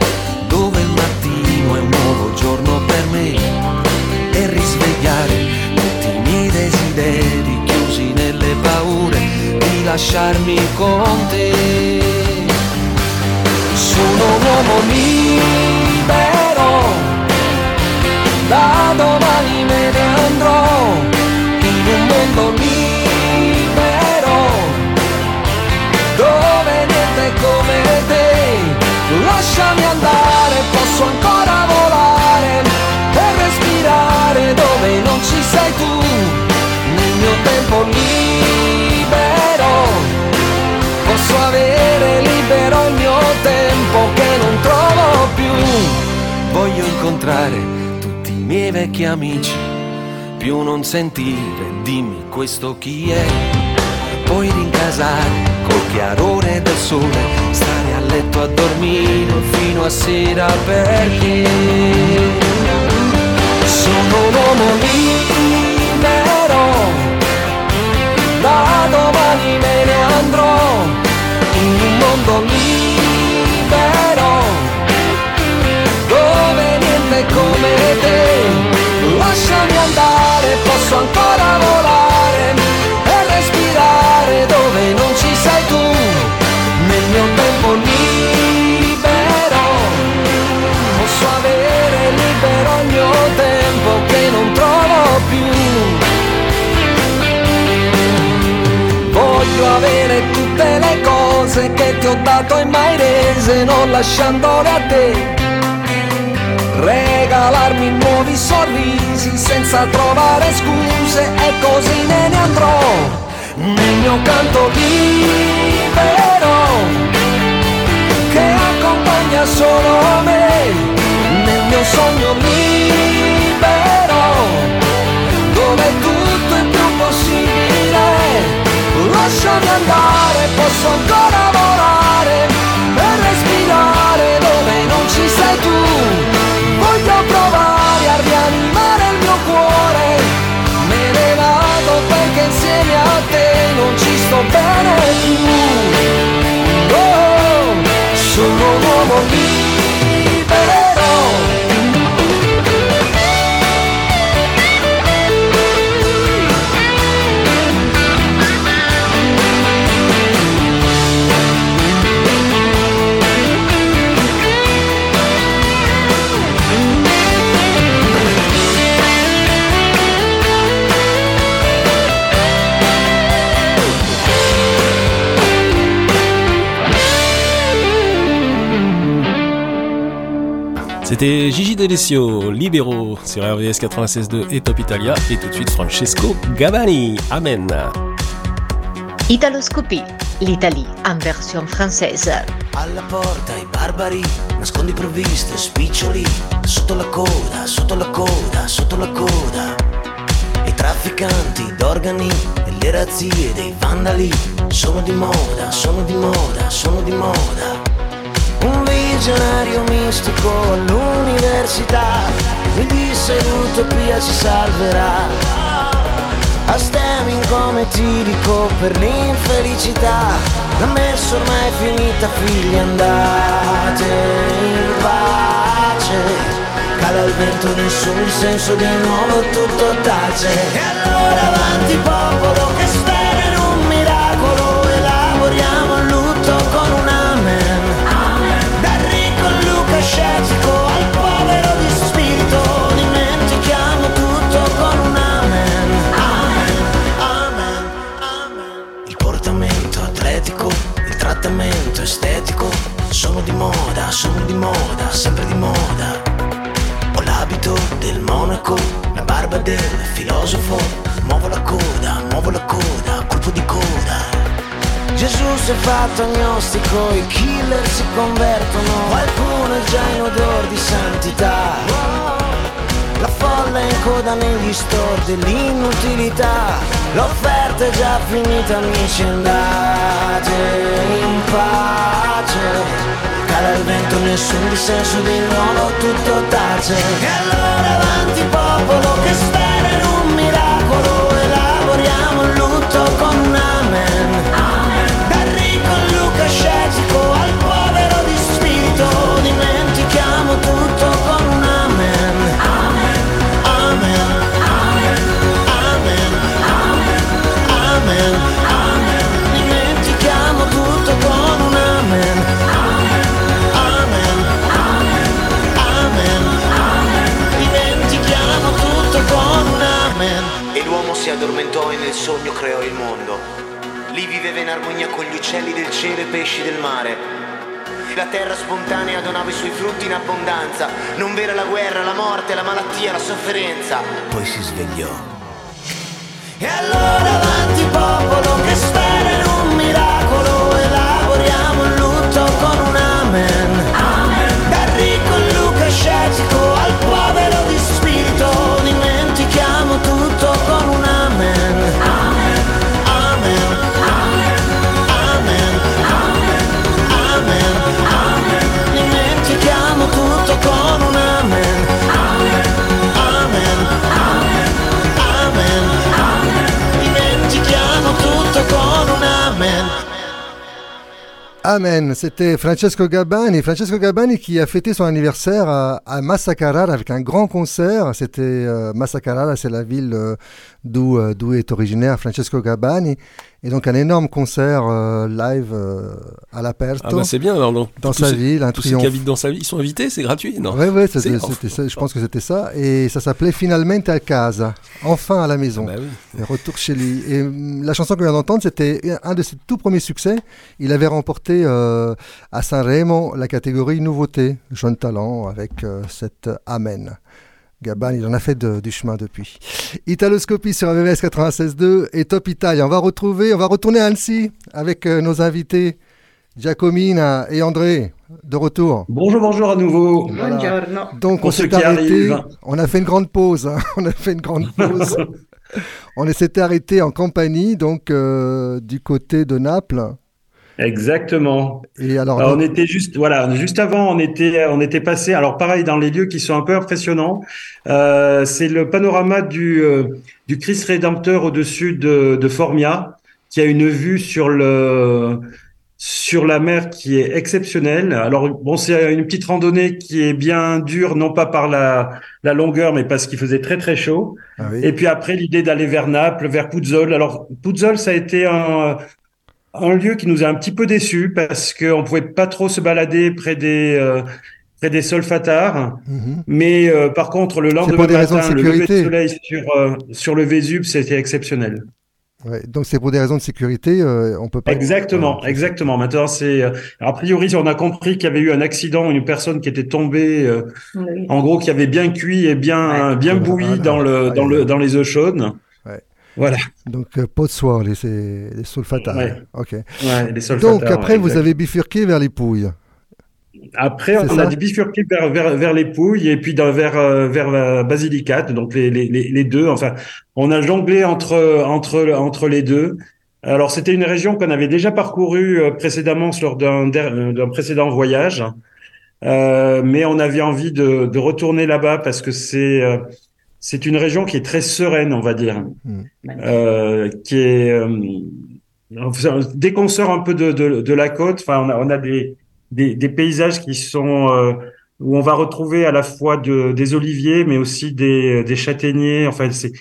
dove il mattino è un nuovo giorno per me e risvegliare tutti i miei desideri chiusi nelle paure di lasciarmi con te. Sono un uomo libero, da domani me ne andrò in un mondo libero, dove niente come te. Lasciami andare, posso ancora volare e respirare dove non ci sei tu, nel mio tempo libero. Posso avere libero il mio tempo che non trovo più. Voglio incontrare miei vecchi amici, più non sentire, dimmi questo chi è. Poi rincasare col chiarore del sole, stare a letto a dormire fino a sera perché sono un uomo libero da domani me ne andrò in un mondo libero come te. Lasciami andare posso ancora volare e respirare dove non ci sei tu. Nel mio tempo libero posso avere libero il mio tempo che non trovo più. Voglio avere tutte le cose che ti ho dato e mai rese, non lasciandole a te. Regalarmi nuovi sorrisi senza trovare scuse e così me ne andrò. Nel mio canto libero che accompagna solo me. Nel mio sogno libero dove tutto è più possibile. Lasciami andare posso ancora volare e respirare dove non ci sei tu non ci sto bene più oh, sono un uomo C'était Gigi D'Alessio, Libero sur RVS 96.2 et Top Italia. Et tout de suite Francesco Gabani. Amen. Italoscopie, l'Italie en version française. Alla porta i barbari, nascondi provviste, spiccioli, sotto la coda, sotto la coda, sotto la coda. I trafficanti d'organi e le razzie dei vandali sono di moda, sono di moda, sono di moda. Visionario mistico all'università. Mi disse l'utopia ci salverà. A stemming come tirico per l'infelicità La messa ormai è finita figli andate in pace. Cala il vento nessun senso di nuovo tutto tace. E allora avanti popolo che spera estetico. Sono di moda, sono di moda, sempre di moda. Ho l'abito del monaco, la barba del filosofo. Muovo la coda, muovo la coda, colpo di coda. Gesù si è fatto agnostico, i killer si convertono. Qualcuno è già in odor di santità folla in coda negli store dell'inutilità L'offerta è già finita amici andate in pace. Cala il vento nessun dissenso di nuovo tutto tace. E allora avanti popolo che spera in un miracolo Elaboriamo il lutto con amen addormentò e nel sogno creò il mondo. Lì viveva in armonia con gli uccelli del cielo e pesci del mare. La terra spontanea donava i suoi frutti in abbondanza. Non vera la guerra, la morte, la malattia, la sofferenza. Poi si svegliò. E allora avanti popolo che spera in un miracolo Amen, c'était Francesco Gabani. Francesco Gabani qui a fêté son anniversaire à, à Massa Carrara avec un grand concert. C'était euh, c'est la ville euh, euh, d'où est originaire Francesco Gabani. Et donc un énorme concert euh, live euh, à l'aperto. Ah bah c'est bien alors Dans tous sa ceux- ville, un tous ceux triomphe. qui habitent dans sa ville, ils sont invités, c'est gratuit, non? Oui, oui, je pense que c'était ça. Et ça s'appelait Finalmente a casa. Enfin à la maison. Bah oui. Et retour chez lui. Et hum, la chanson qu'on vient d'entendre, c'était un de ses tout premiers succès. Il avait remporté euh, à Sanremo la catégorie nouveauté, jeune talent, avec euh, cette Amen. Gabban, il en a fait de- du chemin depuis. Italoscopie sur AVS 96.2 et Top Italia. On va retrouver, on va retourner à Annecy avec euh, nos invités Giacomina et André de retour. Bonjour, bonjour à nouveau. Voilà. Donc Pour on ceux s'est qui arrêté, arrivent. on a fait une grande pause, hein. on a fait une grande pause. on s'était arrêté en Campanie, donc euh, du côté de Naples. Exactement. Et alors, Alors, on était juste, voilà, juste avant, on était, on était passé. Alors pareil dans les lieux qui sont un peu impressionnants. Euh, c'est le panorama du euh, du Christ Rédempteur au-dessus de, de Formia, qui a une vue sur le sur la mer qui est exceptionnelle. Alors bon, c'est une petite randonnée qui est bien dure, non pas par la la longueur, mais parce qu'il faisait très très chaud. ah oui. Et puis après, l'idée d'aller vers Naples, vers Puzzol. Alors, Puzzol, ça a été un, un lieu qui nous a un petit peu déçus parce qu'on pouvait pas trop se balader près des, euh, près des solfatares. Mhm. Mais euh, par contre, le lendemain de le lever de soleil sur, euh, sur le Vésuve, c'était exceptionnel. Ouais, donc c'est pour des raisons de sécurité, euh, on peut pas. Exactement, exactement. Maintenant, c'est euh, a priori, on a compris qu'il y avait eu un accident, une personne qui était tombée, euh, Oui. en gros, qui avait bien cuit et bien bien bouilli dans le dans le dans les eaux chaudes. Voilà. Donc euh, soie, les, c'est- les sulfata. Ouais. Ok. Ouais, les sulfata, Donc après, ouais, vous avez bifurqué vers les pouilles. Après, on a bifurqué vers, vers, vers les Pouilles et puis dans- vers, euh, vers la Basilicate, donc les, les, les deux. Enfin, on a jonglé entre, entre, entre les deux. Alors, c'était une région qu'on avait déjà parcourue euh, précédemment lors d'un précédent voyage. Euh, mais on avait envie de, de retourner là-bas parce que c'est c'est une région qui est très sereine, on va dire, euh, qui est euh, dès qu'on sort un peu de, de, de la côte, enfin on a, on a des, des des paysages qui sont euh, où on va retrouver à la fois de, des oliviers, mais aussi des, des châtaigniers. Enfin, c'est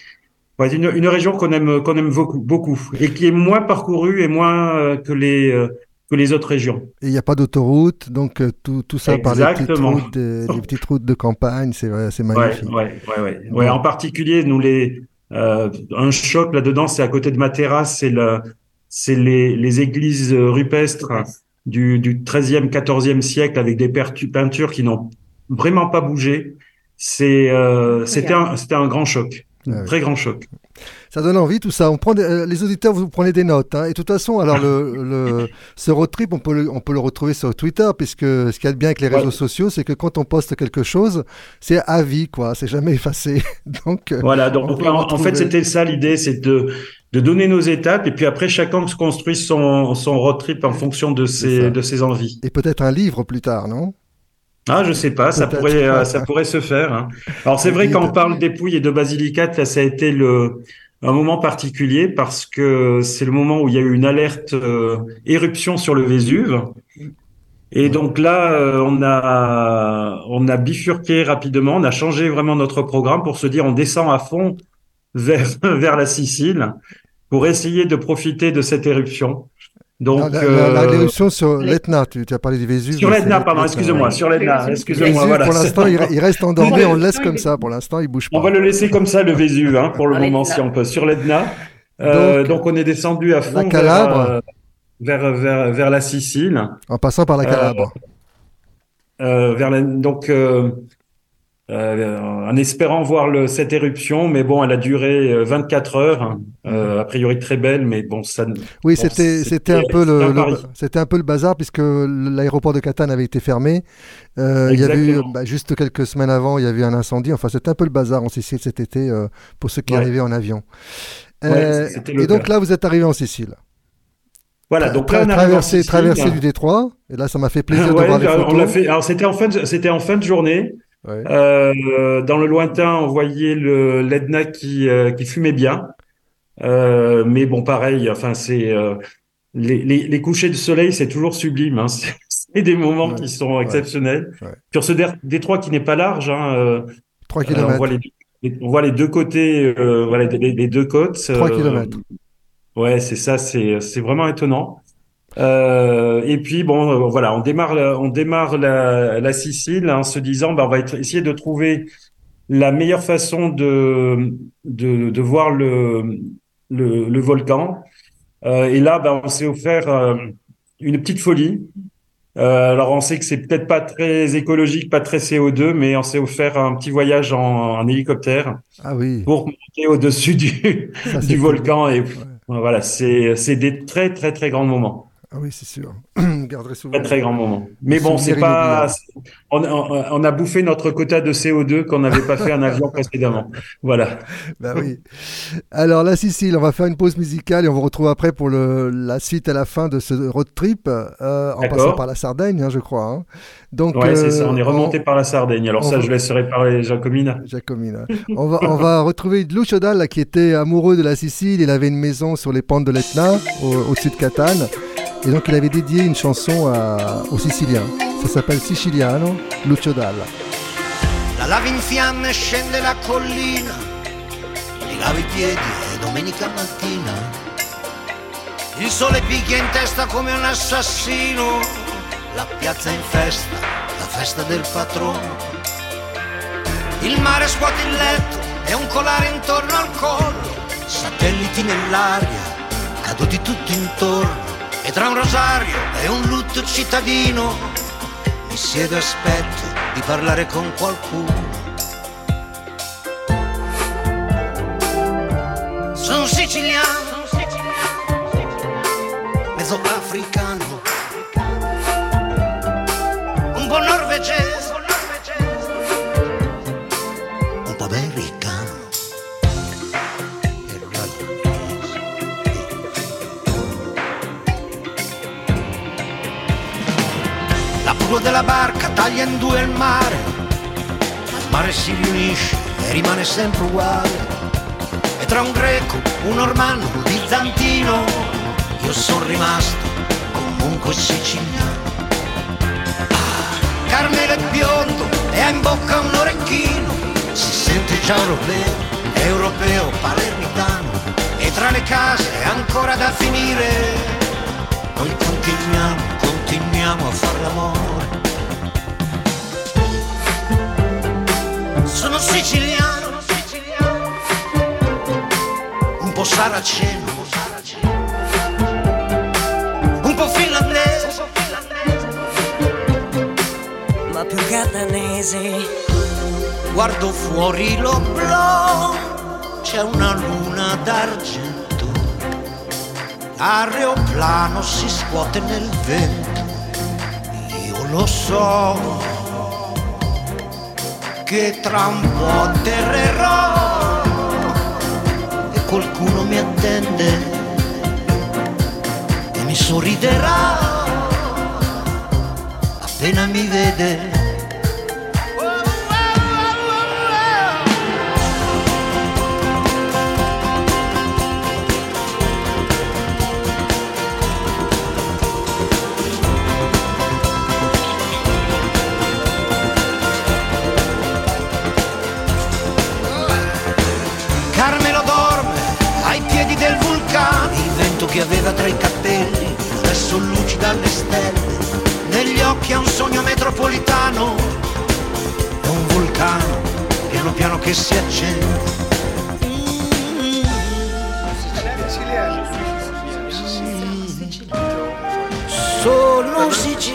ouais, une, une région qu'on aime qu'on aime beaucoup, beaucoup et qui est moins parcourue et moins euh, que les euh, que les autres régions. Et il n'y a pas d'autoroute, donc euh, tout, tout ça par les petites, Exactement. routes de, les petites routes de campagne, c'est vrai, c'est Ouais, magnifique. ouais, ouais, ouais. Ouais, en particulier, nous les euh, un choc là-dedans, c'est à côté de ma terrasse, c'est le c'est les les églises euh, rupestres du du 13e 14e siècle avec des peintures qui n'ont vraiment pas bougé. C'est euh, c'était un c'était un grand choc, un très grand choc. Ça donne envie tout ça. On prend des- euh, les auditeurs, vous prenez des notes. hein. Et de toute façon, alors le, le- ce road trip, on peut, le, on peut le retrouver sur Twitter, puisque ce qu'il y a de bien avec les réseaux Ouais. sociaux, c'est que quand on poste quelque chose, c'est à vie, quoi. C'est jamais effacé. Donc euh, Voilà, on donc en, fait c'était ça l'idée, c'est de de donner nos étapes et puis après chacun se construit son son road trip en fonction de ses de ses envies. Et peut-être un livre plus tard, non? Ah, je sais pas, ça pourrait, euh, ça pourrait se faire. hein. Alors c'est vrai Oui, quand on peut- parle des Pouilles et de Basilicate, là, ça a été le un moment particulier parce que c'est le moment où il y a eu une alerte euh, éruption sur le Vésuve. Et donc là, euh, on a on a bifurqué rapidement, on a changé vraiment notre programme pour se dire on descend à fond vers vers la Sicile pour essayer de profiter de cette éruption. Donc la, la- la- euh, l'éruption sur l'Etna, tu, tu as parlé du Vésuve. Sur l'Etna, pardon, ouais. sur l'Etna, Le excusez-moi, Vésuve, voilà. Pour l'instant, il, il reste endormi, on le laisse comme ça. Pour l'instant, il bouge pas. On va le laisser comme ça, le Vésuve, hein, pour le moment, si on peut, sur l'Etna. Euh, donc, on est descendu à fond vers, Calabre. euh, vers, vers, vers la Sicile. En passant par la Calabre. Euh, vers la- donc, euh, euh, en espérant voir le, cette éruption, mais bon, elle a duré euh, 24 heures, euh, a priori très belle, mais bon, ça. Oui, bon, c'était c'était un peu le, c'était un peu le bazar puisque l'aéroport de Catane avait été fermé. Euh, il y avait eu, bah, juste quelques semaines avant, il y avait eu un incendie. Enfin, c'était un peu le bazar en Sicile cet été euh, pour ceux qui Ouais. arrivaient en avion. Ouais, Euh, et donc là, vous êtes arrivé en Sicile. Voilà, donc là, on Sicile. traversée du détroit. Et là, ça m'a fait plaisir de Ouais, voir les on photos. fait. Alors c'était en fin, de, c'était en fin de journée. Euh, dans le lointain, on voyait le l'Edna qui euh, qui fumait bien. Euh, mais bon, pareil. Enfin, c'est euh, les, les les couchers de soleil, c'est toujours sublime. Hein. C'est des moments qui sont exceptionnels. Sur ce dé- détroit qui n'est pas large. Hein, euh, Trois euh, kilomètres. on voit les, les- on voit les deux côtés. Euh, voilà, les, les deux côtes. Trois euh, kilomètres. Ouais, c'est ça, c'est c'est vraiment étonnant. Euh, et puis bon, euh, voilà, on démarre la, on démarre la, la Sicile en se disant, bah, on va être- essayer de trouver la meilleure façon de de, de voir le le, le volcan. Euh, et là, bah, on s'est offert euh, une petite folie. Euh, alors on sait que c'est peut-être pas très écologique, pas très CO2, mais on s'est offert un petit voyage en, en hélicoptère Ah oui. pour monter au-dessus du, Ça, du cool. volcan. Et voilà, c'est c'est des très très très grands moments. Ah oui, c'est sûr. Garderai souvent. Très très grands moments. Mais bon, c'est pas. On, on, on a bouffé notre quota de CO2 qu'on n'avait pas fait en avion précédemment. Voilà. Bah oui. Alors la Sicile, on va faire une pause musicale et on vous retrouve après pour le, la suite à la fin de ce road trip euh, en passant par la Sardaigne, hein, je crois. hein. Donc Ouais, c'est ça. euh, On est remonté par la Sardaigne. Alors ça, va- je laisserai parler Jacomina. Jacomina. On va, on va retrouver Lucio Dalla qui était amoureux de la Sicile. Il avait une maison sur les pentes de l'Etna, au- au-dessus de Catane. Et donc il avait dédié une chanson à- aux Siciliens. Ça s'appelle Siciliano, Lucio Dalla. La lava in fiamme scende la collina, ti lavi i piedi e domenica mattina. Il sole picchia in testa come un assassino, la piazza in festa, la festa del patrono. Il mare scuote il letto e un colare intorno al collo, satelliti nell'aria, caduti tutti intorno, e tra un rosario e un lutto cittadino, mi siedo e aspetto di parlare con qualcuno. Sono siciliano, mezzo africano, Prua della barca taglia in due il mare, ma il mare si riunisce e rimane sempre uguale. E tra un greco, un normanno, un bizantino, io sono rimasto comunque siciliano. Ah, Carmelo è biondo e ha in bocca un orecchino, si sente già europeo, europeo, palermitano. E tra le case è ancora da finire, noi continuiamo, continuiamo a far l'amore. Sono siciliano, un po' saraceno, un po' finlandese, ma più catanese. Guardo fuori l'oblò, c'è una luna d'argento, l'aeroplano si scuote nel vento, io lo so che tra un po' atterrerò e qualcuno mi attende e mi sorriderà appena mi vede. Che aveva tra i capelli, adesso lucida alle stelle, negli occhi ha un sogno metropolitano, è un vulcano, piano piano che si accende. Sono siciliano.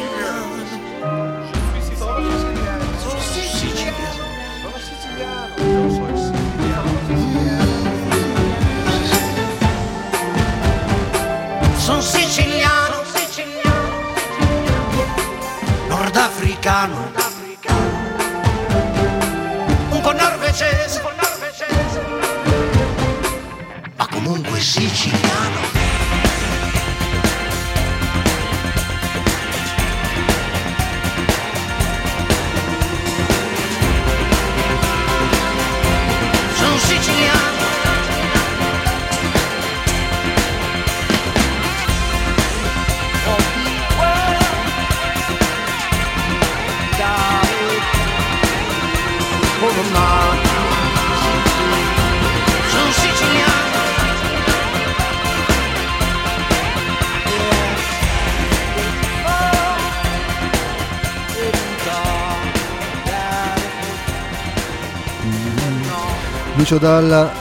Nordafricano, un po' norvegese, ma comunque siciliano.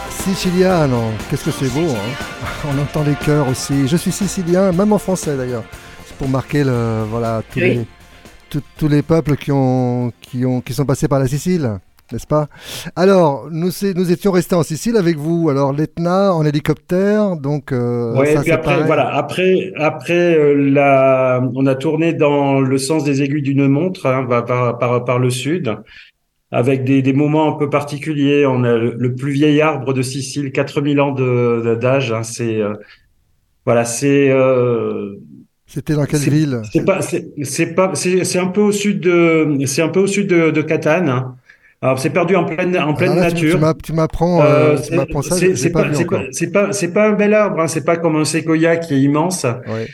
Siciliano, qu'est-ce que c'est beau, hein on entend les chœurs aussi. Je suis sicilien, même en français d'ailleurs, c'est pour marquer le, voilà, tous, Oui. les, tous- tous les peuples qui, ont, qui, ont, qui sont passés par la Sicile, n'est-ce pas? Alors, nous, étions restés en Sicile avec vous, alors l'Etna en hélicoptère, donc euh, Ouais, ça et puis après, pareil. voilà, après, après euh, la, on a tourné dans le sens des aiguilles d'une montre, hein, par, par, par le sud, avec des, des moments un peu particuliers. On a le, le plus vieil arbre de Sicile, 4000 ans d'âge. hein, c'est, euh, voilà, c'est. euh, C'était dans quelle ville? C'est pas, c'est c'est pas, c'est un peu au sud de, c'est un peu au sud de, de Catane. hein. Alors, c'est perdu en pleine, en pleine là, tu- nature. tu m'app- tu m'apprends, euh, Euh, tu c'est- m'apprends ça, c'est pas c'est pas, c'est pas, pas un bel arbre. Hein, c'est pas comme un séquoia qui est immense.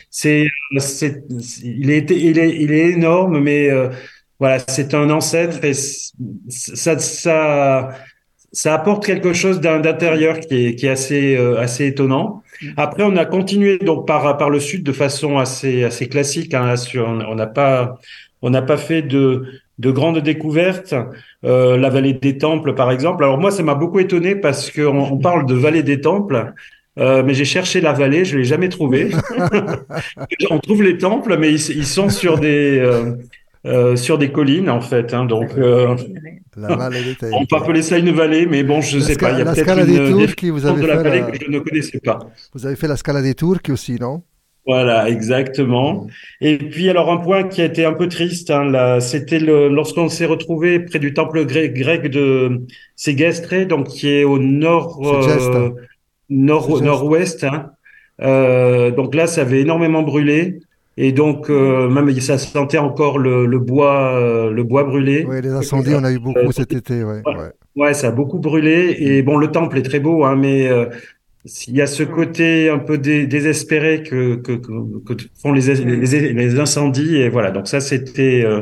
C'est, c'est, il est, il est, il est énorme, mais euh, voilà, c'est un ancêtre et ça, ça, ça apporte quelque chose d'intérieur qui est, qui est assez, euh, assez étonnant. Après, on a continué donc par, par le sud de façon assez, assez classique. Hein, sur, on n'a pas, on n'a pas fait de, de grandes découvertes. Euh, la vallée des Temples, par exemple. Alors moi, ça m'a beaucoup étonné parce qu'on on parle de vallée des Temples. Euh, mais j'ai cherché la vallée, je l'ai jamais trouvée. on trouve les temples, mais ils, ils sont sur des euh, sur des collines en fait. Hein, donc euh, La vallée des Temples. on peut appeler ça une vallée, mais bon, je La sais pas. Il y a peut-être des une vous définition avez de la vallée la- que je ne connaissais pas. Vous avez fait la Scala des Turcs aussi, non? Voilà, exactement. Et puis alors un point qui a été un peu triste, hein, là, c'était le, lorsqu'on s'est retrouvé près du temple grec, grec de Ségestre, donc qui est au nord euh, nord nord-ouest. Hein. Euh, donc là, ça avait énormément brûlé. Et donc, euh, même ça sentait encore le, le bois, euh, le bois brûlé. Oui, les incendies, on a eu beaucoup cet été, ouais. ouais. Ouais, ça a beaucoup brûlé. Et bon, le temple est très beau, hein, mais euh, il y a ce côté un peu dé- désespéré que, que, que, que font les, les, les incendies. Et voilà, donc ça, c'était euh,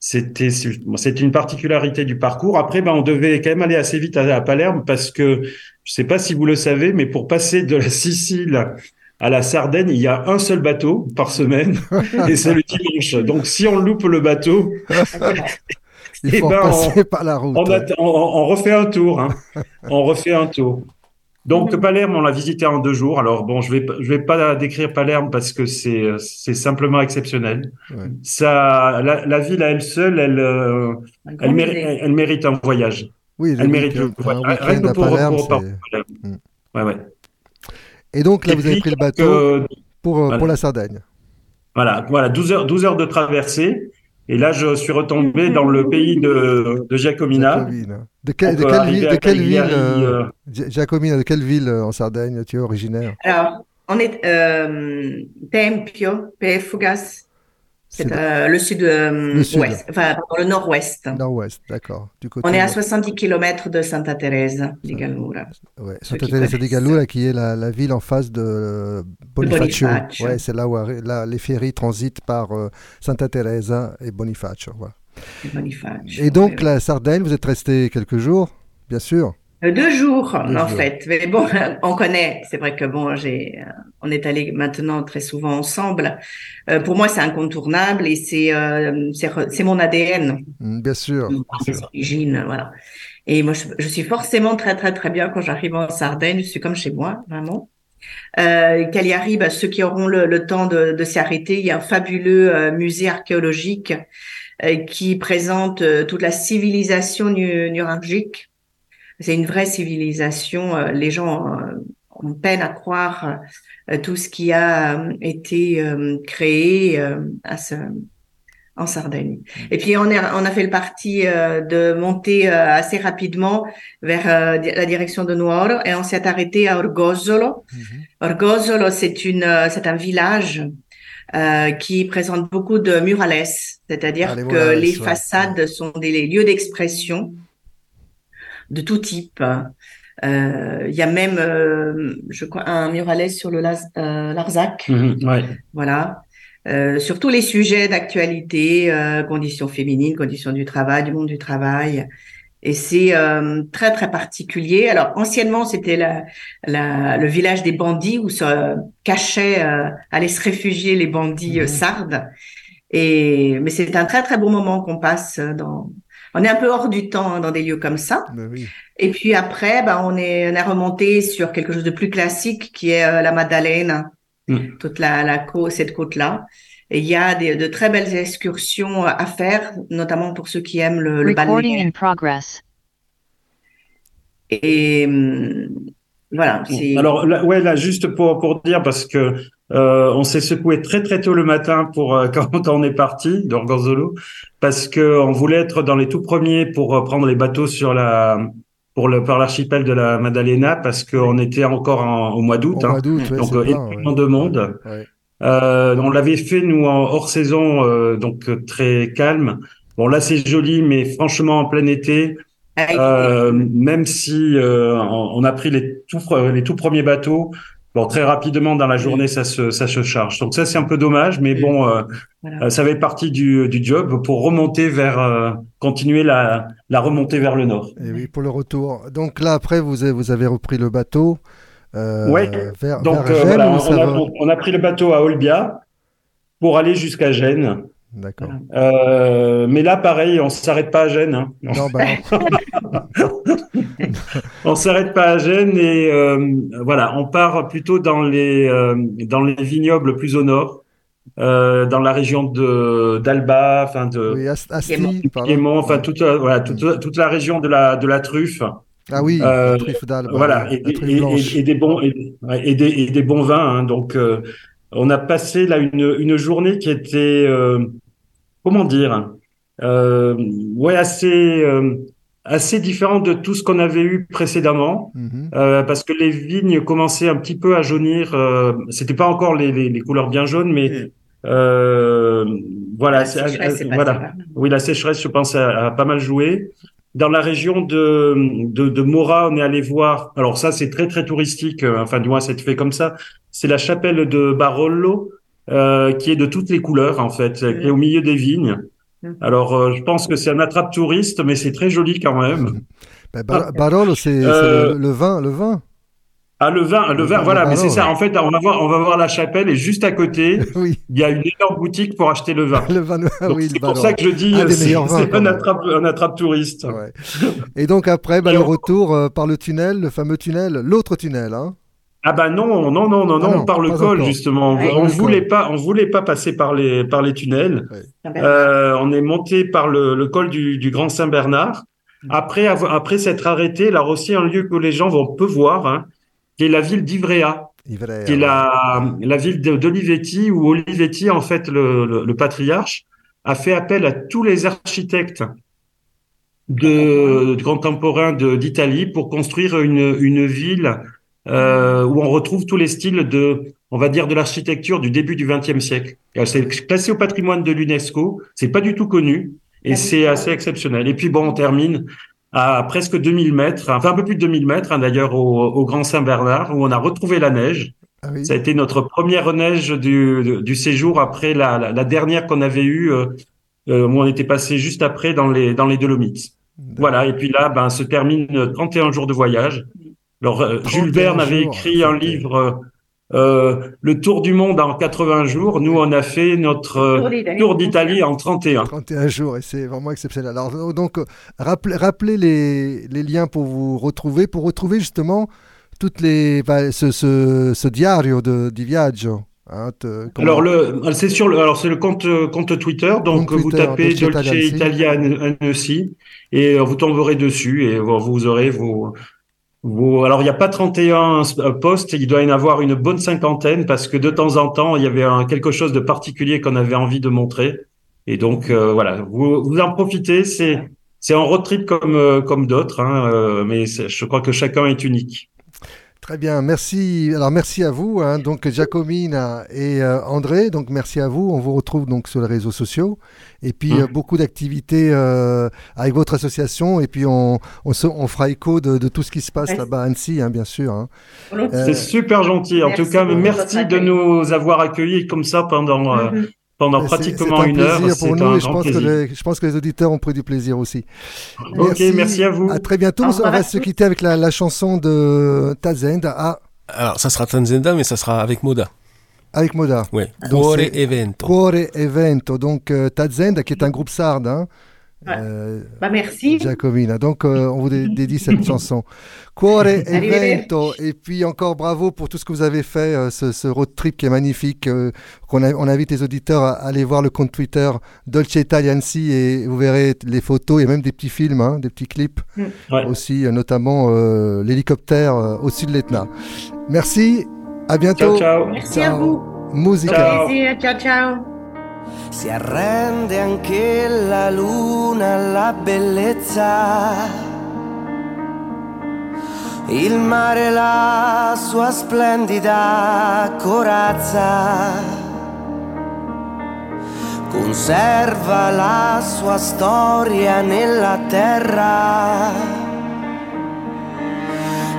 c'était c'est une particularité du parcours. Après, ben, on devait quand même aller assez vite à, à Palerme parce que je sais pas si vous le savez, mais pour passer de la Sicile à la Sardaigne, il y a un seul bateau par semaine et c'est le dimanche. Donc, si on loupe le bateau, Il eh faut ben, passer on- par la route. on, att- on- on refait un tour. Hein. on refait un tour. Donc Palerme, on l'a visité en deux jours. Alors bon, je vais je vais pas décrire Palerme parce que c'est c'est simplement exceptionnel. Ouais. Ça, la, la ville à elle seule, elle euh, Un elle, mérite, musée. elle mérite un voyage. Oui, le Elle mérite week-end- le voyage. un Rien week-end que à pour, Palerme, pour- pour c'est- Palerme. Ouais, ouais. Et donc là, Et vous avez pris le bateau euh, pour, euh, voilà. pour la Sardaigne. Voilà, voilà, 12 heures, 12 heures de traversée. Et là, je suis retombé dans le pays de, de Giacomina. De, quelle- de ville, de quelle ville Cagliari, euh, Gia- Giacomina, de quelle ville en Sardaigne tu es originaire? Alors, on est euh, Tempio, Pefugas, c'est euh, le sud-ouest, sud. enfin pardon, le nord-ouest. Nord-ouest, d'accord. On est à de- 70 km de Santa Teresa di Gallura. Ouais, Santa Teresa di. Gallura, qui est la, la ville en face de euh, Bonifacio. Bonifacio. Ouais, c'est là où là, les ferries transitent par euh, Santa Teresa et Bonifacio. voilà. Bonifacio, Et donc, la Sardaigne, vous êtes resté quelques jours, bien sûr. Euh, Deux jours, Deux en jours. fait. Mais bon, on connaît. C'est vrai que bon, j'ai, euh, on est allé maintenant très souvent ensemble. Euh, pour moi, c'est incontournable et c'est, euh, c'est, mon ADN, Mm, Bien sûr. mes origines, voilà. Et moi, je, je suis forcément très, très, très bien quand j'arrive en Sardaigne. Je suis comme chez moi, vraiment. Euh, Cagliari, bah, ceux qui auront le, le temps de, de s'y arrêter, il y a un fabuleux euh, musée archéologique euh, qui présente euh, toute la civilisation nu- nurembergique. C'est une vraie civilisation. euh, les gens euh, ont peine à croire euh, tout ce qui a été créé à ce, en Sardaigne. Et puis on, est, on a fait le parti euh, de monter euh, assez rapidement vers euh, la direction de Nuoro et on s'est arrêté à Orgosolo. Orgosolo, c'est une, c'est un village euh, qui présente beaucoup de murales, c'est-à-dire Ah, que les ouais. façades sont des lieux d'expression de tout type. Euh, Il y a même, euh, je crois, un muralet sur le euh, Larzac. Mhm, ouais. Voilà. Euh, sur tous les sujets d'actualité, euh, conditions féminines, conditions du travail, du monde du travail. Et c'est euh, très, très particulier. Alors, anciennement, c'était la, la, le village des bandits où se cachaient, allaient se réfugier les bandits euh, sardes. Et, mais c'est un très, très beau moment qu'on passe dans... On est un peu hors du temps hein, dans des lieux comme ça. Mais oui. Et puis après, bah, on est, on est remonté sur quelque chose de plus classique qui est euh, la Madeleine, Mm. toute la, la côte, cette côte-là. Et il y a des, de très belles excursions à faire, notamment pour ceux qui aiment le, le Recording balnéaire. in progress. Et hum, voilà, c'est Alors là, ouais, là, juste pour pour dire parce que euh, on s'est secoué très très tôt le matin pour euh, quand, on est parti d'Orgonzolo parce que on voulait être dans les tout premiers pour euh, prendre les bateaux sur la pour le par l'archipel de la Maddalena parce qu'on était encore en- au mois d'août. Au hein. mois d'août, ouais, donc euh, énormément ouais. de monde. Ouais. Euh, on l'avait fait nous en hors saison, euh, donc très calme. Bon là c'est joli, mais franchement en plein été, euh, même si euh, on, a pris les tout les tout premiers bateaux, bon très rapidement dans la journée ça se ça se charge. Donc ça c'est un peu dommage, mais bon euh, Voilà. euh, ça fait partie du du job pour remonter vers euh, continuer la la remontée vers le nord. Et oui, pour le retour. Donc là, après, vous avez, vous avez repris le bateau euh, Ouais. vers, Donc vers euh, Gênes voilà, ou on, ça a, va on a pris le bateau à Olbia pour aller jusqu'à Gênes. D'accord. Euh, mais là, pareil, on s'arrête pas à Gênes. hein. Non, bah on s'arrête pas à Gênes et euh, voilà, on part plutôt dans les euh, dans les vignobles plus au nord, euh, dans la région de d'Alba, enfin de oui, Asti, Piémont. enfin toute la- voilà toute, toute la région de la de la truffe. Ah oui, Euh, la truffe d'Alba, Voilà, et, et- et- et des bons et, des, et des bons vins. hein. donc, euh, on a passé là une, une journée qui était euh, comment dire, euh, ouais, assez euh, assez différente de tout ce qu'on avait eu précédemment, Mhm. euh, parce que les vignes commençaient un petit peu à jaunir. Euh, C'était pas encore les, les, les couleurs bien jaunes, mais euh, voilà, La voilà. Oui, la sécheresse, je pense, a, a pas mal joué. Dans la région de, de, de Mora, on est allé voir. Alors ça, c'est très très touristique. euh, Enfin, du moins, c'est fait comme ça. C'est la chapelle de Barolo, euh, qui est de toutes les couleurs en fait, qui est au milieu des vignes. Mhm. Alors, euh, je pense que c'est un attrape touriste, mais c'est très joli quand même. Bar- Barolo, c'est Euh, le, le vin, le vin. Ah, le vin, le Le vin, voilà, mais c'est ça. En fait, on va voir, on va voir la chapelle et juste à côté, Oui, il y a une énorme boutique pour acheter le vin. le vin, ah oui, c'est pour ça que je dis, c'est un attrape, un attrape touriste. Ouais. Et donc après, bah, Et le on- retour euh, par le tunnel, le fameux tunnel, l'autre tunnel, hein. Ah bah non, non, non, non, Ah non, non, par le col encore. justement. On, Ouais. on voulait col. pas, on voulait pas passer par les par les tunnels. Ah ben, Euh, on est monté par le, le col du, du Grand Saint-Bernard. Après avoir, après s'être arrêté, là aussi un lieu que les gens vont peu voir, hein, qui est la ville d'Ivrea, Ivrea. qui est la la ville d'Olivetti où Olivetti en fait le, le, le patriarche a fait appel à tous les architectes de, de contemporains d'Italie pour construire une une ville euh, où on retrouve tous les styles de, on va dire, de l'architecture du début du XXe siècle. C'est classé au patrimoine de l'UNESCO. C'est pas du tout connu et c'est assez exceptionnel. Et puis bon, on termine à presque 2000 mètres, enfin un peu plus de 2000 mètres hein, d'ailleurs au, au Grand Saint-Bernard où on a retrouvé la neige. Ah oui. Ça a été notre première neige du, du séjour après la, la, la dernière qu'on avait eue, euh, euh, où on était passé juste après dans les, dans les Dolomites. Voilà, et puis là, ben, se termine 31 jours de voyage. Alors, euh, 31 Jules Verne avait écrit un livre, euh, Le Tour du monde en 80 jours. Nous, on a fait notre euh, Tour d'Italie. En 31. 31 jours, et c'est vraiment exceptionnel. Alors, euh, donc, euh, rappelez, rappelez les, les liens pour vous retrouver, pour retrouver justement toutes les, bah, ce, ce, ce diario de, di viaggio. hein, te- Alors le, c'est sur le, alors c'est le compte compte Twitter. Donc Compte vous Twitter, tapez Dolce Italia Annecy et euh, vous tomberez dessus et vous, vous aurez vos. Alors il n'y a pas 31 postes, il doit y en avoir une bonne cinquantaine parce que de temps en temps il y avait quelque chose de particulier qu'on avait envie de montrer. Et donc euh, voilà, vous, vous en profitez. C'est c'est un road trip comme euh, comme d'autres, hein, euh, mais je crois que chacun est unique. Très bien, merci. Alors merci à vous, hein, donc Giacomina et euh, André. Donc merci à vous. On vous retrouve donc sur les réseaux sociaux et puis Mhm. euh, beaucoup d'activités euh, avec votre association et puis on, on, se- on fera écho de, de tout ce qui se passe là-bas à Annecy, hein, bien sûr. hein. Euh, C'est super gentil. En merci tout cas, merci de nous avoir accueillis comme ça pendant euh, Mhm. Pendant pratiquement un une heure. plaisir C'est pour nous un et je grand pense, que les, je pense que les auditeurs ont pris du plaisir aussi. Ok, merci à vous. À très bientôt. Au On va se quitter avec la, la chanson de Tazend à, Alors, ça sera Tanzenda, mais ça sera avec Moda. avec Moda. Oui. Donc, Cuore Evento. Cuore Evento. Donc euh, Tazend qui est un groupe sarde. Hein, Euh, Bah, merci. Giacomina. Donc, euh, on vous dé- dédie cette chanson. Cuore Evento. Et puis, encore bravo pour tout ce que vous avez fait, euh, ce, ce road trip qui est magnifique. euh, a- on invite les auditeurs à aller voir le compte Twitter Dolce Italiansi et vous verrez les photos et même des petits films, hein, des petits clips Ouais. aussi, euh, notamment euh, l'hélicoptère euh, au-dessus de l'Etna. Merci, à bientôt. Ciao, ciao. Merci à vous. Musica. Ciao. Ciao, ciao. Si arrende anche la luna alla bellezza. Il mare la sua splendida corazza. Conserva la sua storia nella terra.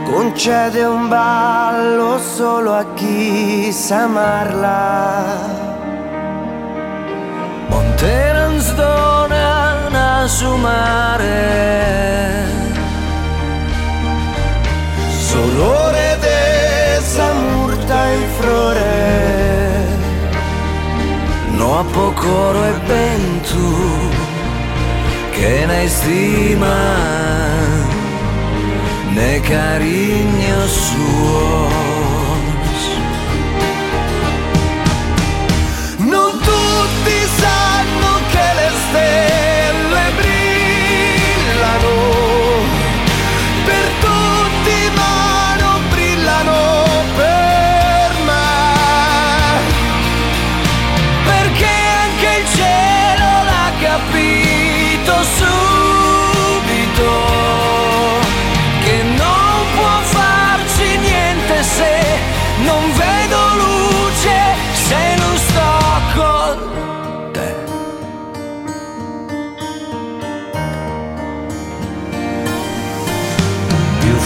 Concede un ballo solo a chi sa amarla. Monterans dona su mare. Solore de sa murta in flore No troppo coro e ben tu che ne stima ne cariño suos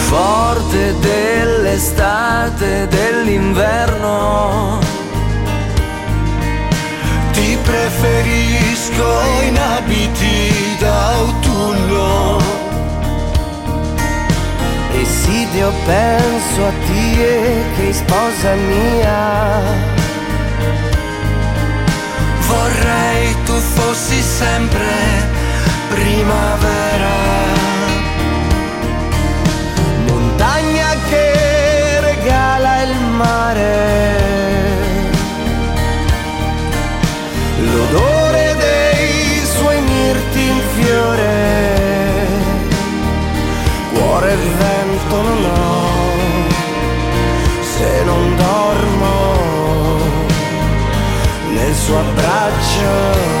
forte dell'estate e dell'inverno. Ti preferisco in abiti d'autunno Esidio penso a te che sposa mia. Vorrei tu fossi sempre primavera show.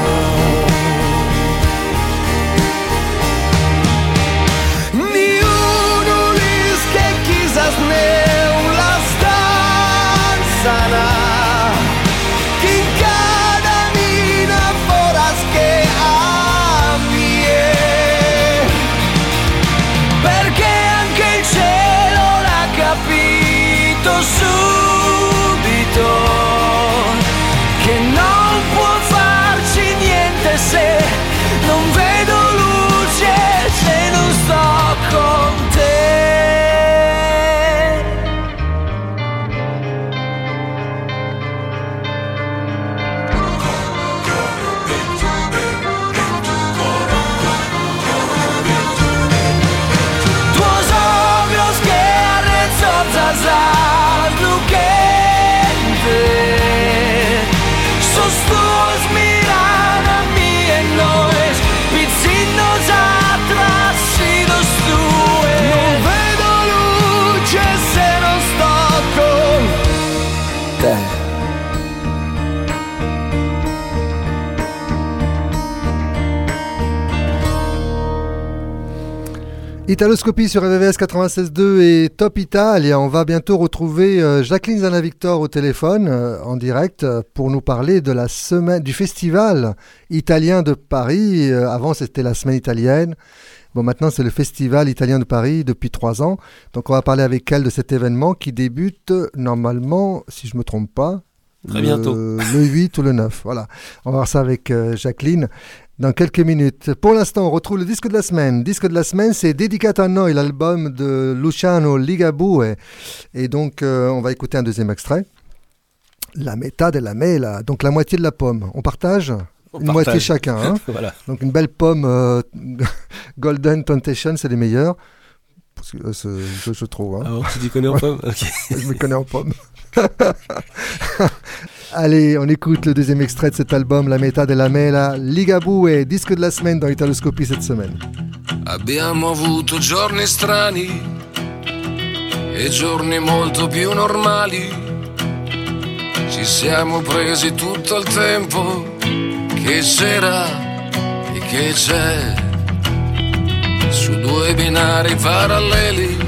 Italoscopie sur RVVS 96.2 et Top Italia. On va bientôt retrouver euh, Jacqueline Zana-Victor au téléphone euh, en direct euh, pour nous parler de la semaine du festival italien de Paris. Avant, c'était la semaine italienne. Bon, maintenant, c'est le festival italien de Paris depuis trois ans. Donc, on va parler avec elle de cet événement qui débute normalement, si je me trompe pas, Très le, bientôt. le 8 ou le 9. Voilà. On va voir ça avec Jacqueline dans quelques minutes. Pour l'instant, on retrouve le disque de la semaine. Disque de la semaine, c'est Dedicato a Noi, l'album de Luciano Ligabue. Et donc, euh, on va écouter un deuxième extrait. La metà della mela, donc la moitié de la pomme. On partage On Une partage. moitié chacun. hein. Voilà. Donc une belle pomme euh, Golden Temptation, c'est les meilleurs. Parce que, euh, je, je trouve. hein. Ah bon, tu t'y connais en pomme? Je me connais en pomme. Allez, on écoute le deuxième extrait de cet album, La Metà della Mela, Ligabue, disque de la semaine dans Italoscopie cette semaine. Abbiamo avuto giorni strani e giorni molto più normali. Ci siamo presi tutto il tempo che c'era e che c'è su due binari paralleli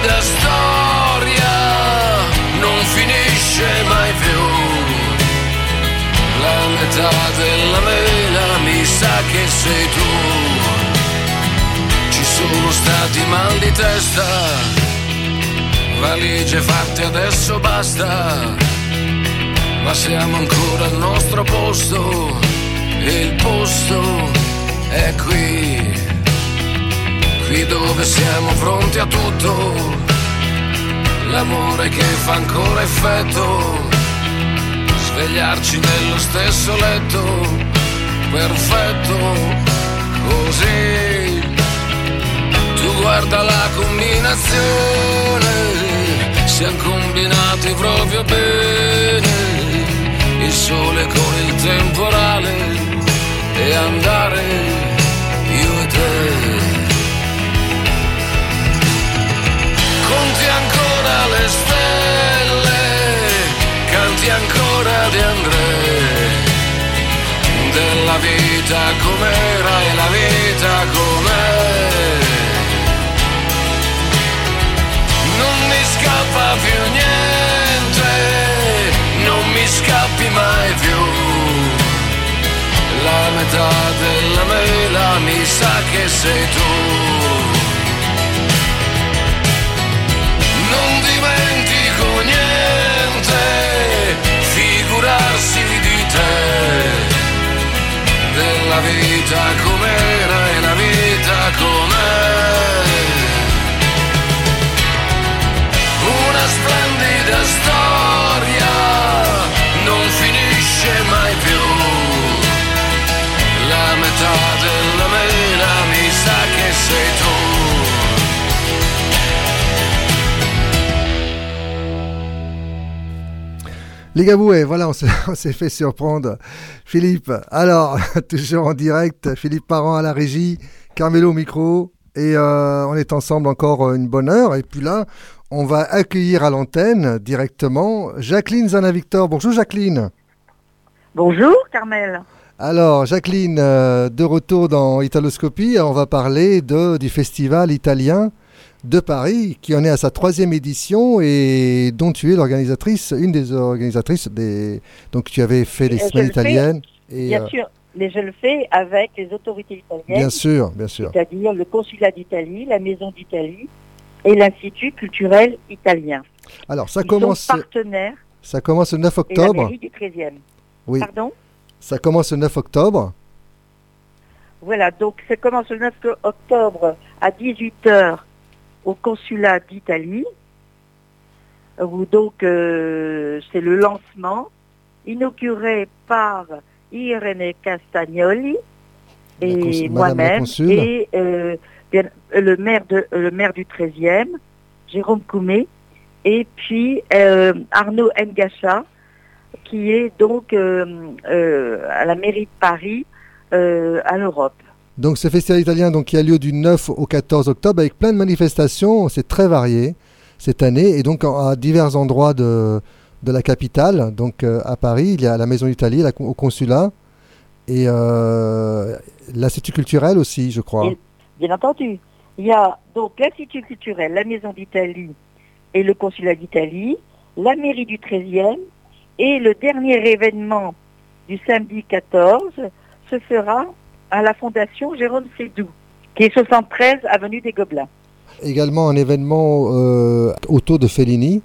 stupida storia non finisce mai più. La metà della mela mi sa che sei tu. Ci sono stati mal di testa, valigie fatte adesso basta. Ma siamo ancora al nostro posto, il posto è qui qui dove siamo pronti a tutto, l'amore che fa ancora effetto. Svegliarci nello stesso letto, perfetto, così. Tu guarda la combinazione, siamo combinati proprio bene, il sole con il temporale e andare io e te. Le stelle, canti ancora di Andrea, della vita com'era e la vita com'è. Non mi scappa più niente, non mi scappi mai più. La metà della mela mi sa che sei tu. Dimentico niente, figurarsi di te, della vita com'era e la vita com'è. Una splendida storia, Les Gabouets, voilà, on s'est fait surprendre. Philippe, alors, toujours en direct, Philippe Parent à la régie, Carmelo au micro, et euh, on est ensemble encore euh, une bonne heure. Et puis là, on va accueillir à l'antenne directement Jacqueline Zana-Victor. Bonjour Jacqueline. Bonjour Carmel. Alors, Jacqueline, euh, de retour dans Italoscopie, on va parler de, du festival italien de Paris, qui en est à sa troisième édition et dont tu es l'organisatrice, une des organisatrices. Des... Donc, tu avais fait les semaines italiennes. Et, Bien euh, sûr, mais je le fais avec les autorités italiennes. Bien sûr, bien sûr. C'est-à-dire le consulat d'Italie, la maison d'Italie et l'Institut culturel italien. Alors, ça Ils commence, sont partenaires ça commence le 9 et la octobre. mairie du 13e. Oui, Pardon? Ça commence le 9 octobre. Voilà, donc ça commence le 9 octobre à 18h au consulat d'Italie, où donc euh, c'est le lancement, inauguré par Irene Castagnoli et moi-même, et euh, bien, le, maire de, le maire du 13e, Jérôme Coumé, et puis euh, Arnaud Ngacha, qui est donc euh, euh, à la mairie de Paris, euh, à l'Europe. Donc, ce festival italien donc, qui a lieu du 9 au 14 octobre avec plein de manifestations. C'est très varié cette année. Et donc, à divers endroits de, de la capitale, donc euh, à Paris, il y a la Maison d'Italie, au consulat et euh, l'Institut culturel aussi, je crois. Bien entendu, il y a donc l'Institut culturel, la Maison d'Italie et le Consulat d'Italie, la mairie du 13e, et le dernier événement du samedi 14 se fera à la Fondation Jérôme Sédou, qui est 73 avenue des Gobelins. Également un événement euh, autour de Fellini.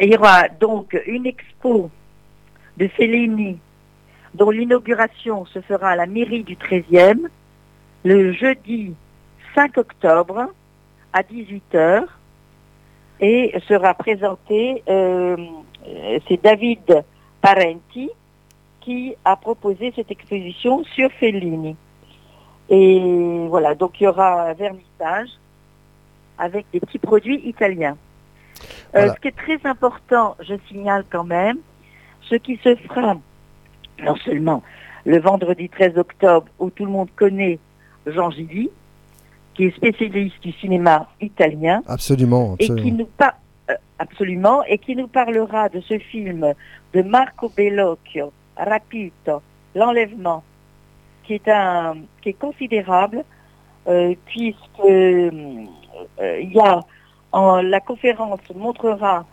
Il y aura donc une expo de Fellini dont l'inauguration se fera à la mairie du 13e le jeudi 5 octobre à 18h et sera présenté, euh, euh, c'est David Parenti qui a proposé cette exposition sur Fellini. Et voilà, donc il y aura un vernissage avec des petits produits italiens. Euh, ce qui est très important, je signale quand même, ce qui se fera non seulement le vendredi 13 octobre où tout le monde connaît Jean Gilly, qui est spécialiste du cinéma italien, Absolument. et qui nous par- euh, absolument et qui nous parlera de ce film de Marco Bellocchio, Rapito, l'enlèvement, qui est un qui est considérable euh, puisque euh, il y a la conférence montrera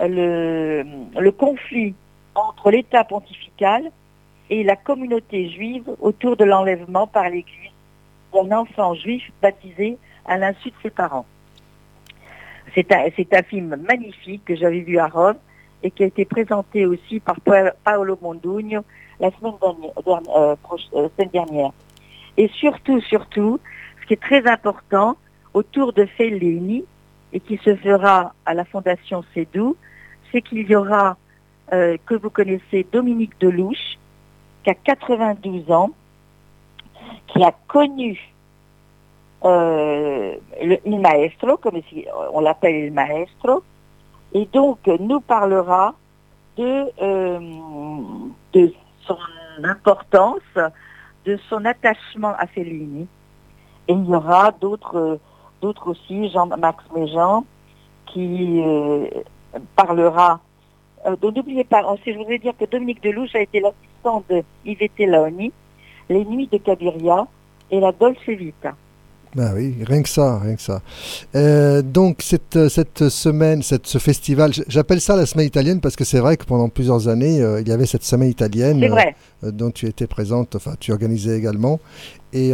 le, le conflit entre l'État pontifical et la communauté juive autour de l'enlèvement par l'Église d'un enfant juif baptisé à l'insu de ses parents. C'est un, c'est un film magnifique que j'avais vu à Rome et qui a été présenté aussi par Pa- Paolo Mondugno la semaine dernière, dernière- euh, euh, semaine dernière. Et surtout, surtout, ce qui est très important, autour de Fellini, et qui se fera à la Fondation Cédou, c'est qu'il y aura, euh, que vous connaissez, Dominique Delouche, qui a 92 ans, qui a connu le, maestro, comme on l'appelle il maestro, et donc nous parlera de, euh, de son importance, de son attachement à Fellini. Et il y aura d'autres d'autres aussi, Jean-Max Méjean, qui euh, parlera. Euh, donc n'oubliez pas, je voudrais dire que Dominique Delouche a été l'assistant de Yvette Laoni, Les Nuits de Cabiria et la Dolce Vita. Ben oui, rien que ça, rien que ça. Euh, donc cette, cette semaine, cette, ce festival, j'appelle ça la semaine italienne parce que c'est vrai que pendant plusieurs années, euh, il y avait cette semaine italienne euh, dont tu étais présente, enfin tu organisais également. Et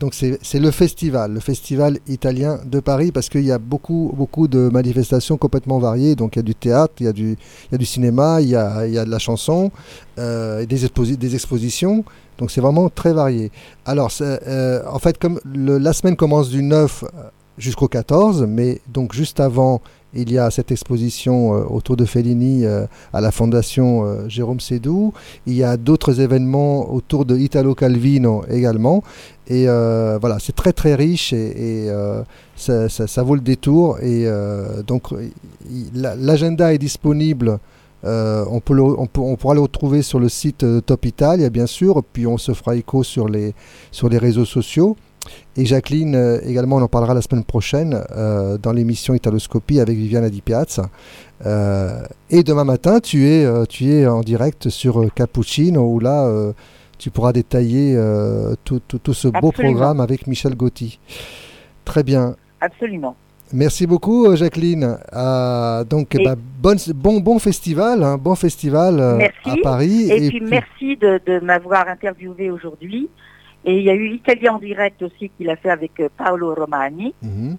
donc c'est c'est le festival, le festival italien de Paris parce qu'il y a beaucoup, beaucoup de manifestations complètement variées. Donc il y a du théâtre, il y a du, il y a du cinéma, il y a, il y a de la chanson, et des, exposi- des expositions. Donc c'est vraiment très varié. Alors, euh, en fait, comme la semaine commence du 9 jusqu'au 14, mais donc juste avant, il y a cette exposition euh, autour de Fellini euh, à la Fondation euh, Jérôme Sédou. Il y a d'autres événements autour de Italo Calvino également. Et euh, voilà, c'est très très riche et, euh, ça, vaut le détour. Et euh, donc, l'agenda est disponible. Euh, on, peut le- on, peut- on pourra le retrouver sur le site euh, Top Italia, bien sûr, puis on se fera écho sur les, sur les réseaux sociaux. Et Jacqueline, euh, également, on en parlera la semaine prochaine euh, dans l'émission Italoscopie avec Viviana Di Piazza. Et demain matin, tu es, tu es en direct sur Cappuccino, où là, tu pourras détailler tout, tout- tout ce beau Absolument. programme avec Michel Gotti. Très bien. Absolument. Merci beaucoup, euh, Jacqueline. Euh, donc, bonne, bon, bon festival, hein, bon festival euh, Merci. à Paris. Et, puis, merci de, de m'avoir interviewé aujourd'hui. Et il y a eu l'Italien en direct aussi qu'il a fait avec Paolo Romani. Mhm.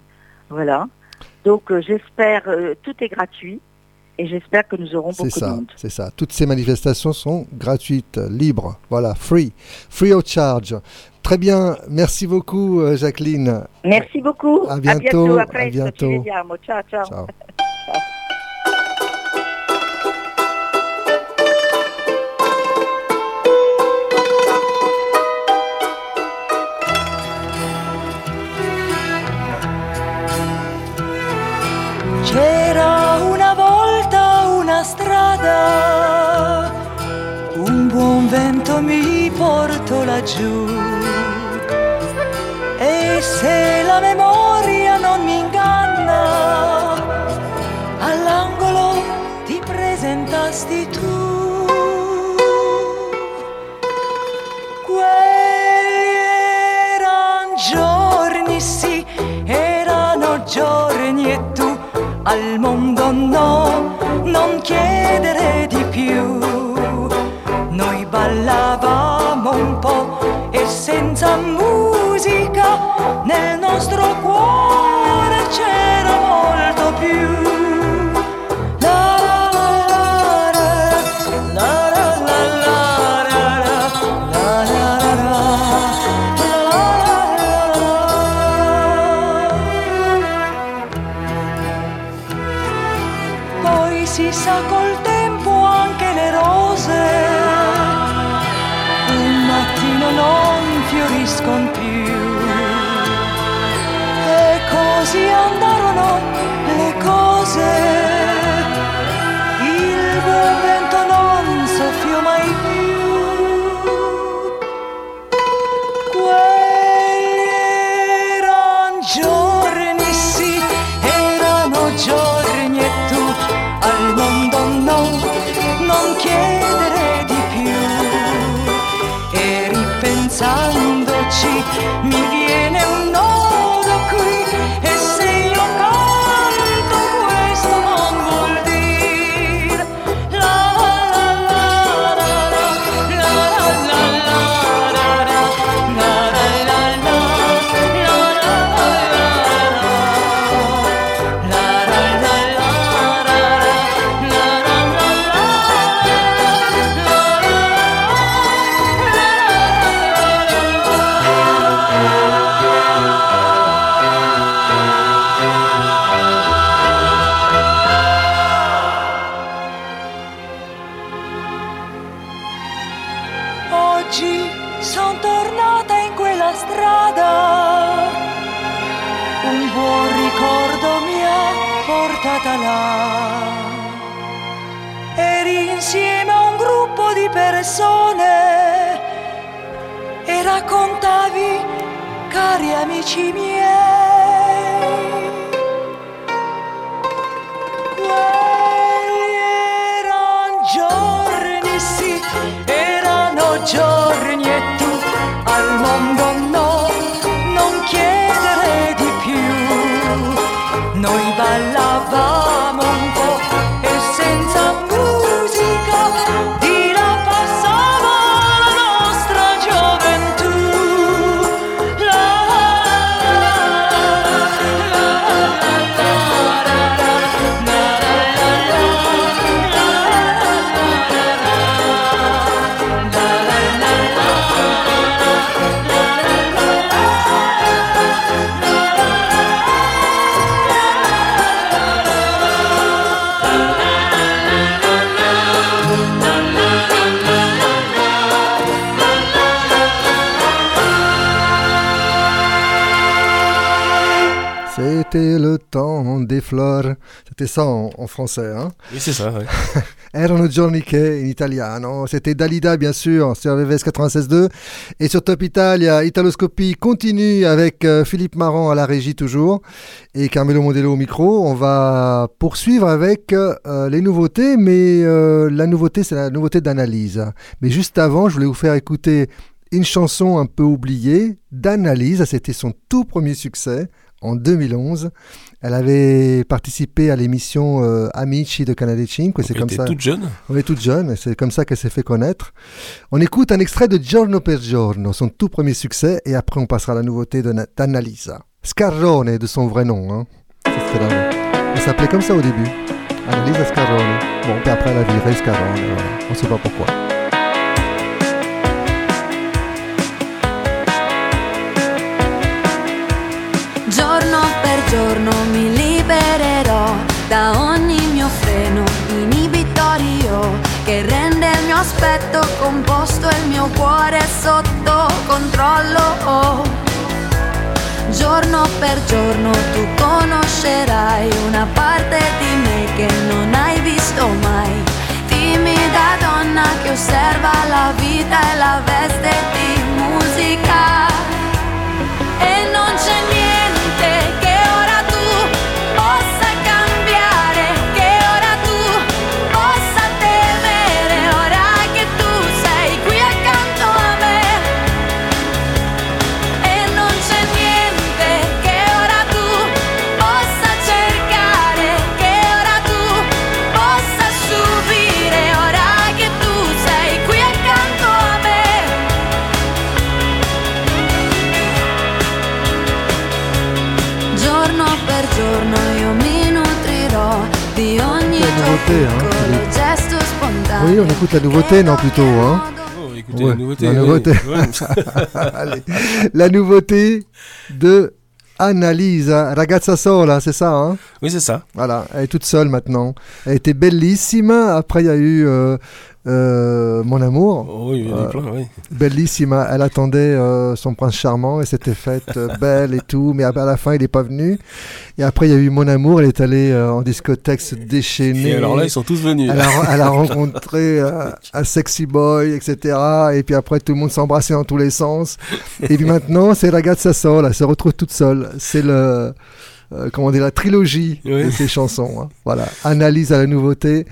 Voilà. Donc euh, j'espère, euh, tout est gratuit. Et j'espère que nous aurons beaucoup de monde. c'est ça. Toutes ces manifestations sont gratuites, libres. Voilà, free, free of charge. Très bien, merci beaucoup, euh, Jacqueline. Merci beaucoup. À bientôt, À à presto. bientôt. Ci vediamo. Ciao, ciao. Ciao. C'era una volta una strada, un buon vento mi portò laggiù. Tu. Quelli erano giorni, sì, erano giorni e tu al mondo no, non chiedere di più. Noi ballavamo un po' e senza musica nel nostro cuore C'était le temps des fleurs. C'était ça en, en français. Hein Oui, c'est ça, ouais. Erano giorni che in italiano. C'était Dalida, bien sûr, sur VVS 96.2. Et sur Top Italia, Italoscopie continue avec euh, Philippe Marant à la régie toujours et Carmelo Mondello au micro. On va poursuivre avec euh, les nouveautés, mais euh, la nouveauté, c'est la nouveauté d'analyse. Mais juste avant, je voulais vous faire écouter une chanson un peu oubliée d'analyse. C'était son tout premier succès en 2011. Elle avait participé à l'émission euh, Amici de Canale 5. C'est Elle comme était ça. toute jeune On est toute jeune. C'est comme ça qu'elle s'est fait connaître. On écoute un extrait de Giorno per Giorno, son tout premier succès, et après on passera à la nouveauté d'Annalisa. Scarrone de son vrai nom. Hein. Elle s'appelait comme ça au début. Annalisa Scarrone. Bon, puis après elle a viré Scarrone. voilà. On ne sait pas pourquoi. Aspetto composto e il mio cuore sotto controllo. Giorno per giorno tu conoscerai una parte di me che non hai visto mai. Timida donna che osserva la vita e la veste di musica. Nouveauté, hein. Oui, on écoute la nouveauté, non plutôt. Hein Oh, écoutez, la nouveauté. la nouveauté. Ouais. La nouveauté de Annalisa, ragazza sola, c'est ça hein Oui, c'est ça. Voilà, elle est toute seule maintenant. Elle était bellissima. Après, il y a eu euh, euh, Mon amour. Oh, oui, il y en a Euh, plein, oui. Bellissima. Elle attendait euh, son prince charmant et s'était faite euh, belle et tout. Mais à à la fin, il n'est pas venu. Et après, il y a eu Mon amour. Elle est allée en discothèque se déchaîner. Et alors là, ils sont tous venus. Elle a, elle a rencontré un sexy boy, etc. Et puis après, tout le monde s'embrassait dans tous les sens. Et puis maintenant, c'est Ragazza Sola. Elle se retrouve toute seule. C'est le, euh, comment dire, la trilogie Oui. de ces chansons. hein. Voilà. Analyse à la nouveauté.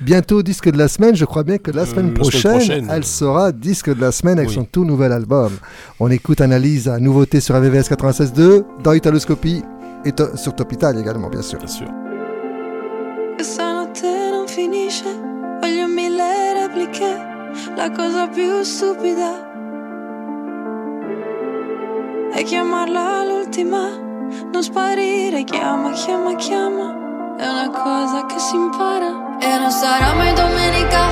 Bientôt disque de la semaine. Je crois bien que la semaine, la semaine prochaine, elle sera disque de la semaine avec Oui. son tout nouvel album. On écoute Analyse à nouveauté sur AVVS 96.2, dans Italoscopie et to- sur Top Italia également, bien sûr. Bien sûr. Questa notte non finisce, voglio mille repliche, la cosa più stupida è chiamarla l'ultima, non sparire, chiama, chiama, chiama, è una cosa che si impara. E non sarà mai domenica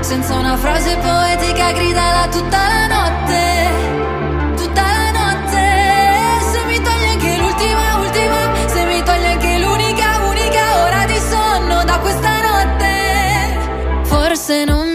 senza una frase poetica gridala tutta la notte, tutta la notte. Se mi togli anche l'ultima, ultima, se mi togli anche l'unica, unica ora di sonno da questa notte. Forse non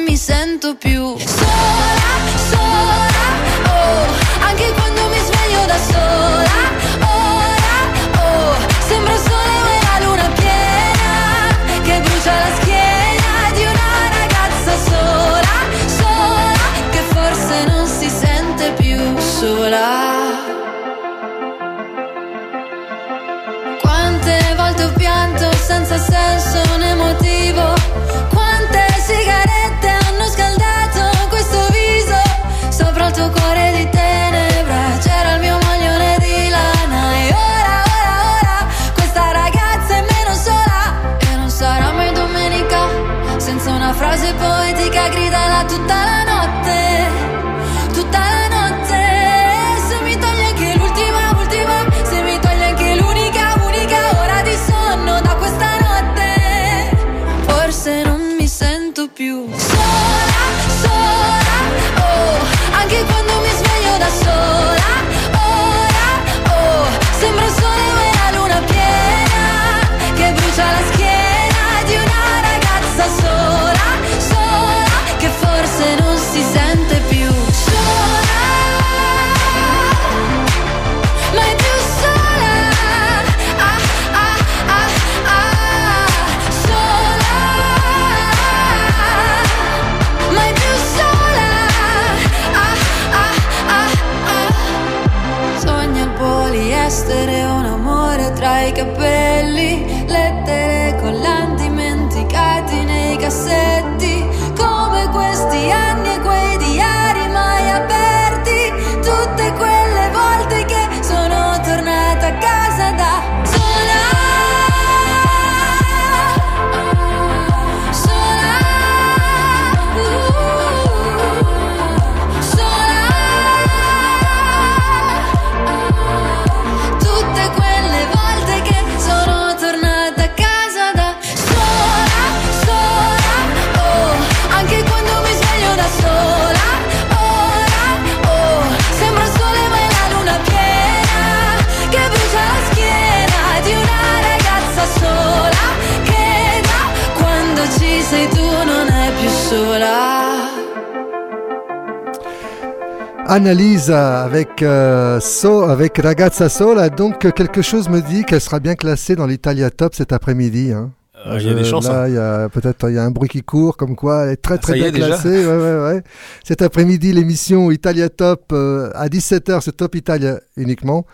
Annalisa avec, euh, so, avec Ragazza Sola, donc euh, quelque chose me dit qu'elle sera bien classée dans l'Italia Top cet après-midi. hein. Euh, il y a des Je- chances, Là, hein. il y a peut-être il y a un bruit qui court, comme quoi elle est très Ah, très bien classée. Ouais, ouais, ouais. Cet après-midi, l'émission Italia Top euh, à 17h, c'est Top Italia uniquement,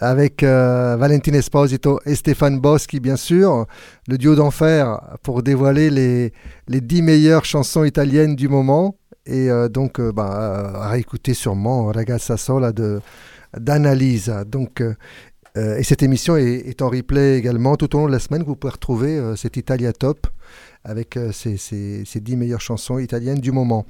avec euh, Valentina Esposito et Stéphane Boschi, bien sûr, le duo d'enfer pour dévoiler les, les 10 meilleures chansons italiennes du moment. Et euh, donc, euh, bah, à réécouter sûrement Ragazza Sola de d'Annalisa. Donc, euh, et cette émission est, est en replay également tout au long de la semaine. Vous pouvez retrouver euh, cet Italia Top avec euh, ces, ces, ces 10 meilleures chansons italiennes du moment.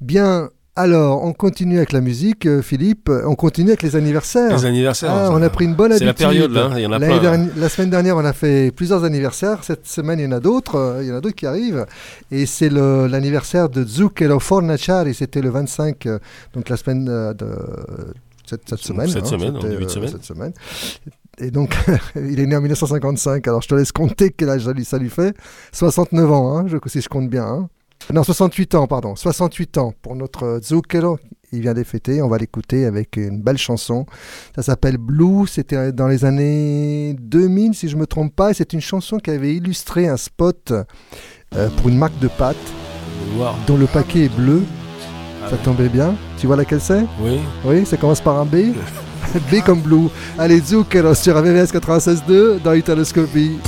Bien. Alors, on continue avec la musique, euh, Philippe. On continue avec les anniversaires. Les anniversaires, Ah, on a pris une bonne c'est la habitude. période, là, il y en a plein. dernière- la semaine dernière, on a fait plusieurs anniversaires. Cette semaine, il y en a d'autres. euh, Il y en a d'autres qui arrivent. Et c'est l'anniversaire de Zucchero Fornaciari. C'était le 25, euh, donc la semaine de cette, cette semaine. Cette semaine, en c'était, début de semaine. cette semaine. Et donc, il est né en 1955. Alors, je te laisse compter quel âge ça lui- ça lui fait. 69 ans, hein, je, si je compte bien. hein. Non, 68 ans, pardon. 68 ans pour notre Zucchero. Il vient des fêter. On va l'écouter avec une belle chanson. Ça s'appelle Blue. C'était dans les années 2000, si je me trompe pas. C'est une chanson qui avait illustré un spot euh, pour une marque de pâtes dont le paquet est bleu. ça tombait bien. Tu vois laquelle c'est? Oui. Oui, ça commence par un B. B comme Blue. Allez, Zucchero sur AVVS 96.2 dans Italoscopie.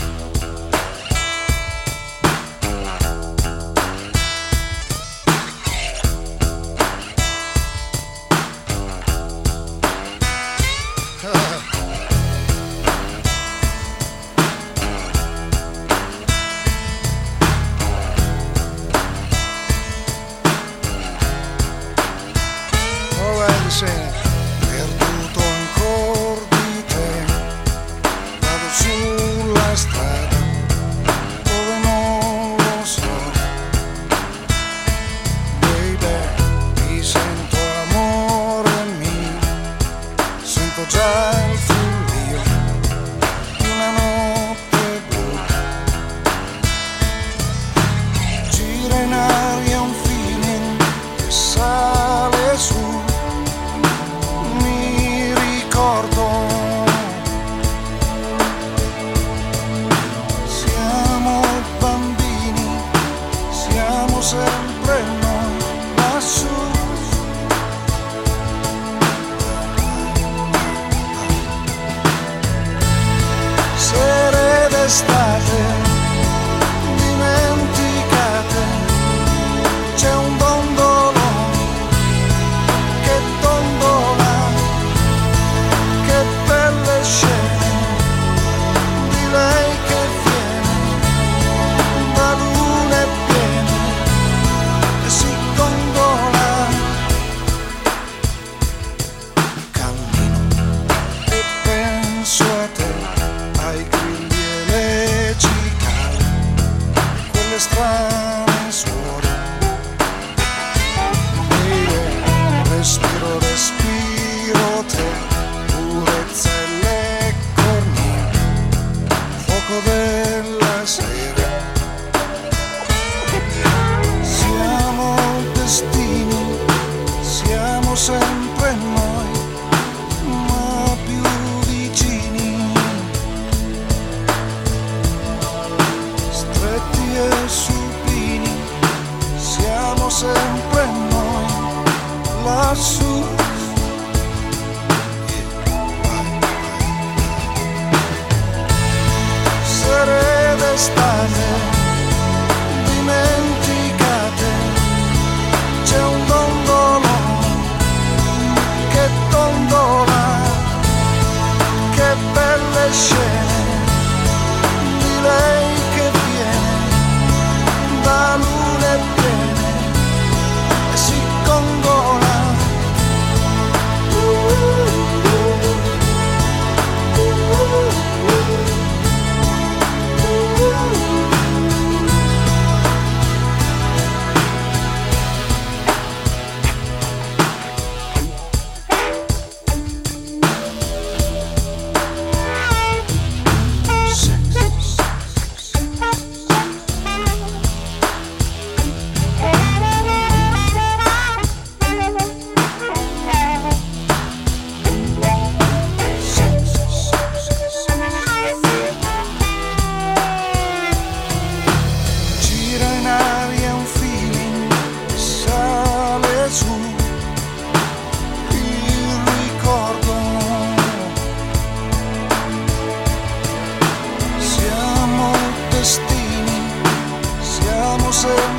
closer.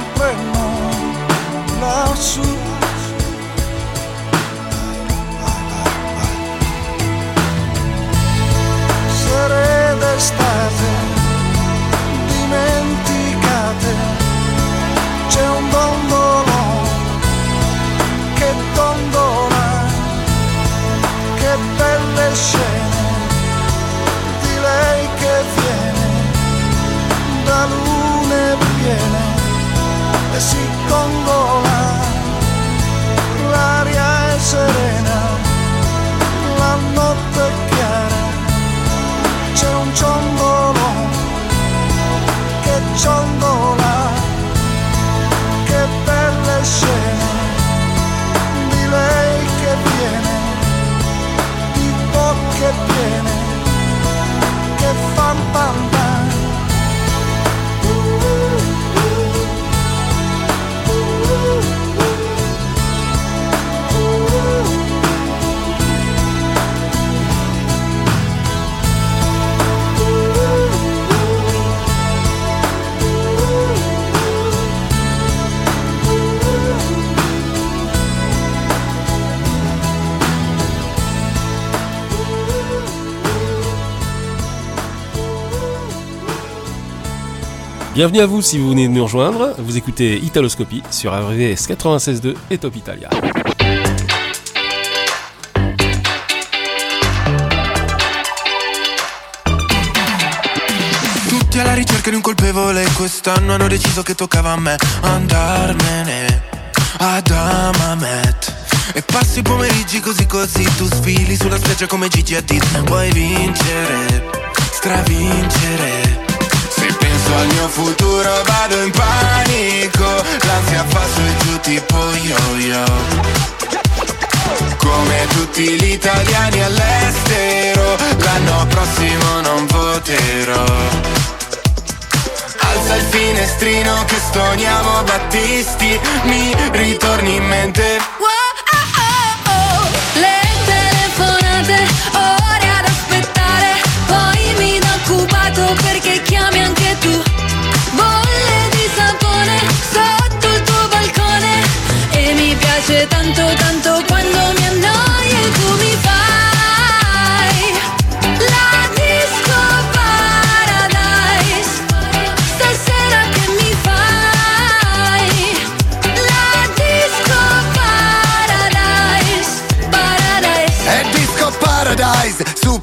Bienvenue à vous si vous venez de nous rejoindre. Vous écoutez Italoscopie sur RVS 96.2 et Top Italia. Tutti alla ricerca di un colpevole Quest'anno hanno deciso che toccava a me Andarmene ad Amamet E passi i pomeriggi così così Tu sfili sulla spiaggia come Gigi Hadid Vuoi vincere, stravincere penso al mio futuro vado in panico L'ansia fa su e giù tipo yo-yo come tutti gli italiani all'estero, l'anno prossimo non voterò. Alza il finestrino che stoniamo Battisti, mi ritorni in mente.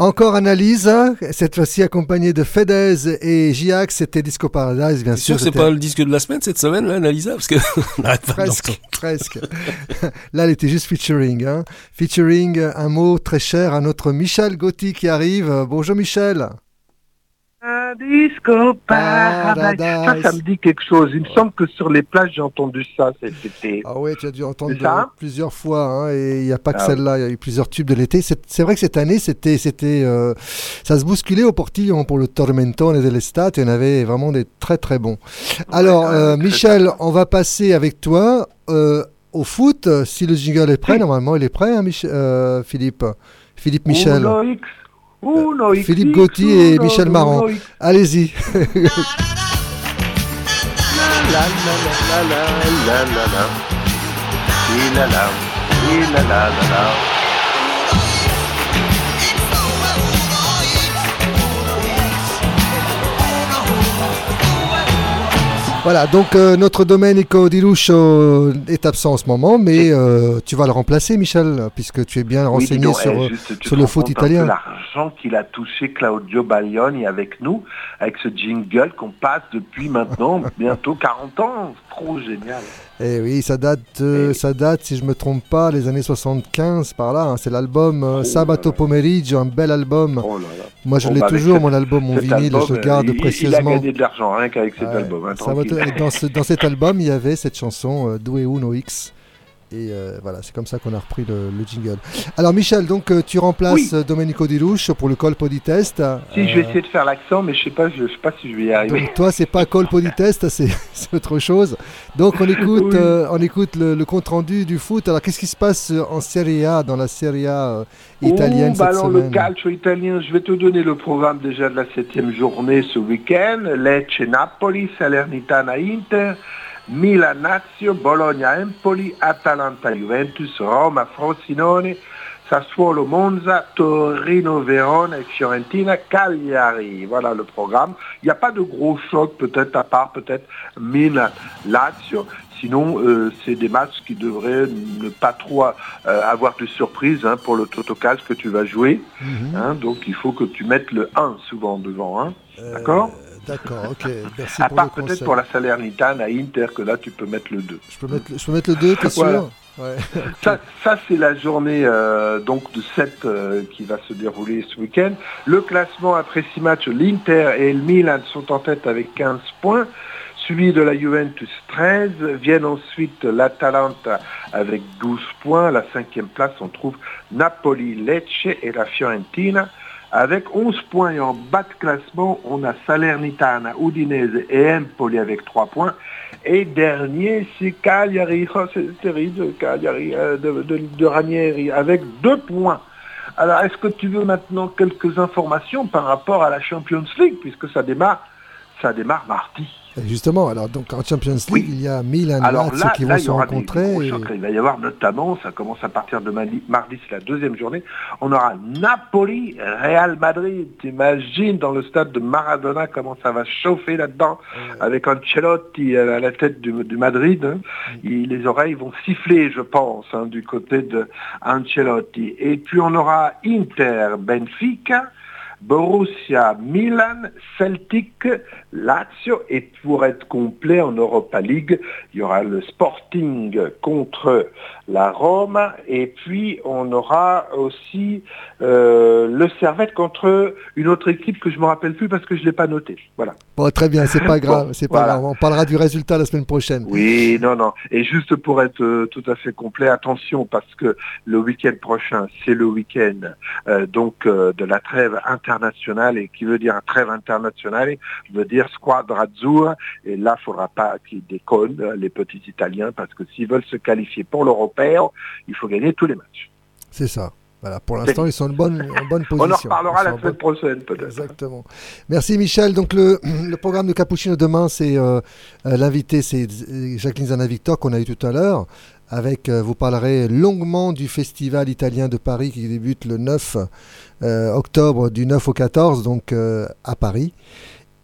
Encore analyse, cette fois-ci accompagnée de Fedez et Giac, c'était Disco Paradise, bien sûr sûr. c'est pas le disque de la semaine cette semaine, là, Analisa Parce que Presque, presque. Là, elle était juste featuring. Hein. Featuring, un mot très cher à notre Michel Gotti qui arrive. Bonjour Michel. Un disco paradise. Ça, ça me dit quelque chose. Il me semble que sur les plages, j'ai entendu ça cet été. Ah ouais, tu as dû entendre C'est ça plusieurs fois. hein, et il n'y a pas que Ah celle-là, il y a eu plusieurs tubes de l'été. C'est vrai que cette année, c'était, c'était, euh, ça se bousculait au portillon pour le Tormentone de l'Estate. Il y en avait vraiment des très très bons. Alors, euh, Michel, on va passer avec toi euh, au foot. Si le jingle est prêt, normalement, il est prêt, hein, Mich- euh, Philippe. Philippe Michel. Uno X, Philippe Gauthier et uno, Michel Marant. Allez-y. La la la la la la la la. Hi la la, hi la la la la. Voilà, donc euh, notre Domenico Di Lucio est absent en ce moment, mais euh, tu vas le remplacer, Michel, puisque tu es bien Oui, renseigné donc, sur, eh, euh, juste, sur le foot italien. L'argent qu'il a touché Claudio Baglioni avec nous, avec ce jingle qu'on passe depuis maintenant bientôt 40 ans. Trop génial. Eh oui, ça date, euh, ça date, si je me trompe pas, les années 75 par là. hein. C'est l'album euh, Sabato Pomeriggio, un bel album. Moi, je Oh, l'ai bah, toujours, cet- mon album, mon vinyle, album, je le garde il- Il a précieusement. gagné de l'argent rien qu'avec cet Ouais, album. hein, Sabato- tranquille. et dans, ce- dans cet album, il y avait cette chanson euh, Due Uno X. Et euh, voilà, c'est comme ça qu'on a repris le, le jingle. Alors Michel, donc euh, tu remplaces euh, Domenico Di Lucio pour le colpo di testa. Si, je vais essayer de faire l'accent, mais je sais pas, je, je sais pas si je vais y arriver. donc toi, c'est pas colpo di testa, c'est autre chose. Donc on écoute, Oui. euh, on écoute le, le compte rendu du foot. Alors qu'est-ce qui se passe en Serie A, dans la Serie A euh, italienne Oh, bah cette alors le semaine calcio italien, je vais te donner le programme déjà de la septième journée ce week-end. Lecce Napoli, Salernitana Inter, Milan Lazio, Bologna Empoli, Atalanta Juventus, Roma Frosinone, Sassuolo Monza, Torino Verona et Fiorentina Cagliari. Voilà le programme. Il n'y a pas de gros choc peut-être à part peut-être Milan Lazio. Sinon, euh, c'est des matchs qui devraient ne pas trop euh, avoir de surprise hein, pour le Totocast que tu vas jouer. Mhm. hein. donc il faut que tu mettes le 1 souvent devant. hein. D'accord? D'accord, ok. Merci À pour part peut-être pour la Salernitana à Inter, que là tu peux mettre le 2. Je peux mettre, le- je peux mettre le 2, t'es sûr? Voilà. Ouais. Ça, ça, c'est la journée euh, donc de 7 euh, qui va se dérouler ce week-end. Le classement après 6 matchs, l'Inter et le Milan sont en tête avec 15 points, suivi de la Juventus 13. Viennent ensuite l'Atalanta avec 12 points. La cinquième place, on trouve Napoli, Lecce et la Fiorentina avec 11 points. Et en bas de classement, on a Salernitana, Udinese et Empoli avec 3 points. Et dernier, c'est Cagliari, oh, c'est euh, de, de- de Ranieri, avec 2 points. Alors, est-ce que tu veux maintenant quelques informations par rapport à la Champions League, puisque ça démarre, ça démarre mardi Justement, alors donc en Champions League, il y a Milan Alors Lazio là, qui là, vont se des rencontrer. et-. Il va y avoir notamment, ça commence à partir de mardi, mardi, c'est la deuxième journée, on aura Napoli, Real Madrid. T'imagines dans le stade de Maradona comment ça va chauffer là-dedans avec Ancelotti à la tête du, du Madrid. hein. Il- les oreilles vont siffler, je pense, hein, du côté de Ancelotti. Et puis on aura Inter, Benfica. Borussia, Milan, Celtic, Lazio et pour être complet en Europa League, il y aura le Sporting contre la Rome et puis on aura aussi euh, le Servette contre une autre équipe que je ne me rappelle plus parce que je ne l'ai pas noté. Voilà. Bon, très bien, c'est pas grave, Bon, c'est pas voilà. grave. On parlera du résultat la semaine prochaine. Oui, non, non. Et juste pour être euh, tout à fait complet, attention, parce que le week-end prochain, c'est le week-end euh, donc de la trêve internationale, et qui veut dire trêve internationale, veut dire squadra azzurra. Et là, il faudra pas qu'ils déconnent, euh, les petits Italiens, parce que s'ils veulent se qualifier pour l'européen, il faut gagner tous les matchs. C'est ça. Voilà, pour l'instant, ils sont en bonne, position. On en reparlera la semaine prochaine, peut-être. Exactement. Merci Michel. Donc le, le programme de Cappuccino demain, c'est euh, euh, l'invité, c'est Jacqueline Zana-Victor qu'on a eu tout à l'heure. Avec, euh, vous parlerez longuement du festival italien de Paris qui débute le 9 euh, octobre, du 9 au 14, donc euh, à Paris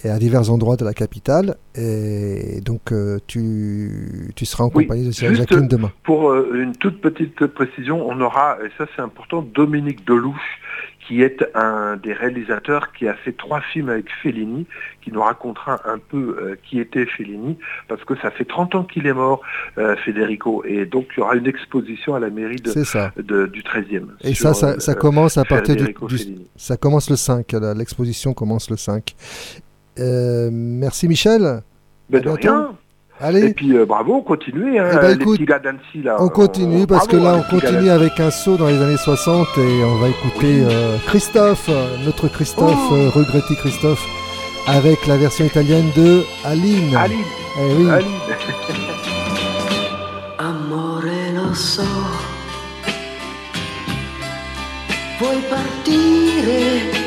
et à divers endroits de la capitale. Et donc euh, tu, tu seras en Oui, compagnie de juste Jacqueline demain. Pour euh, une toute petite précision, on aura, et ça c'est important, Dominique Delouche, qui est un des réalisateurs qui a fait trois films avec Fellini, qui nous racontera un peu euh, qui était Fellini, parce que ça fait 30 ans qu'il est mort, Federico, et donc il y aura une exposition à la mairie de, C'est ça. de- du 13e. Et sur, ça, ça, ça commence à partir du, du- ça commence le 5. là, L'exposition commence le 5. Euh, merci Michel. Ben de rien. Allez. Et puis euh, bravo, continuez, hein, Eh ben, les écoute, petits gars d'Annecy, là. On continue Euh, parce que là on continue avec un saut dans les années 60 et on va écouter euh, Christophe, notre Christophe, Oh. euh, regretté Christophe, avec la version italienne de Aline. Aline. Eh oui. Aline. Amore, lo so, vuoi partire,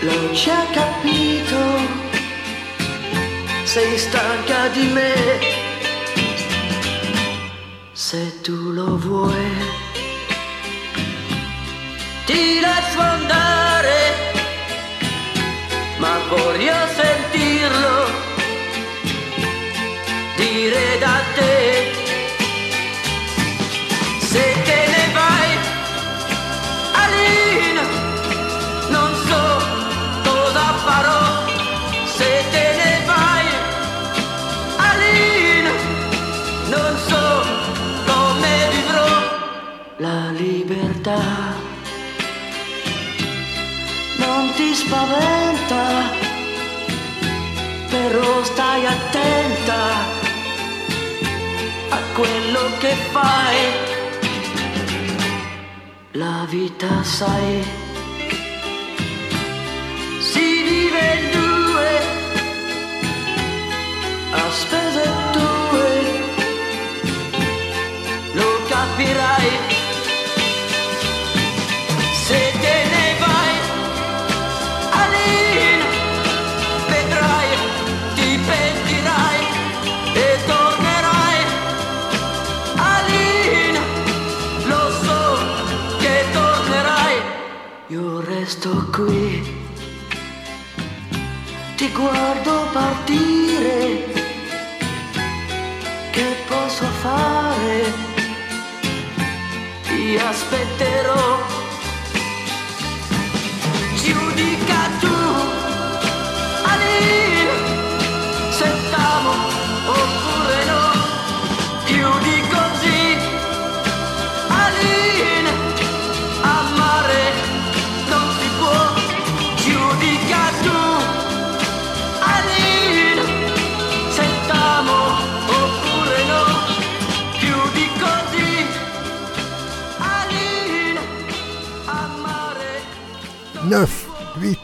l'ho già capito, sei stanca di me, se tu lo vuoi, ti lascio andare, ma voglio sentirlo dire da te libertà non ti spaventa però stai attenta a quello che fai. La vita, sai, si vive in due, a spese tue, lo capirai. Resto qui, ti guardo partire. Che posso fare? Ti aspetterò. 9, 8.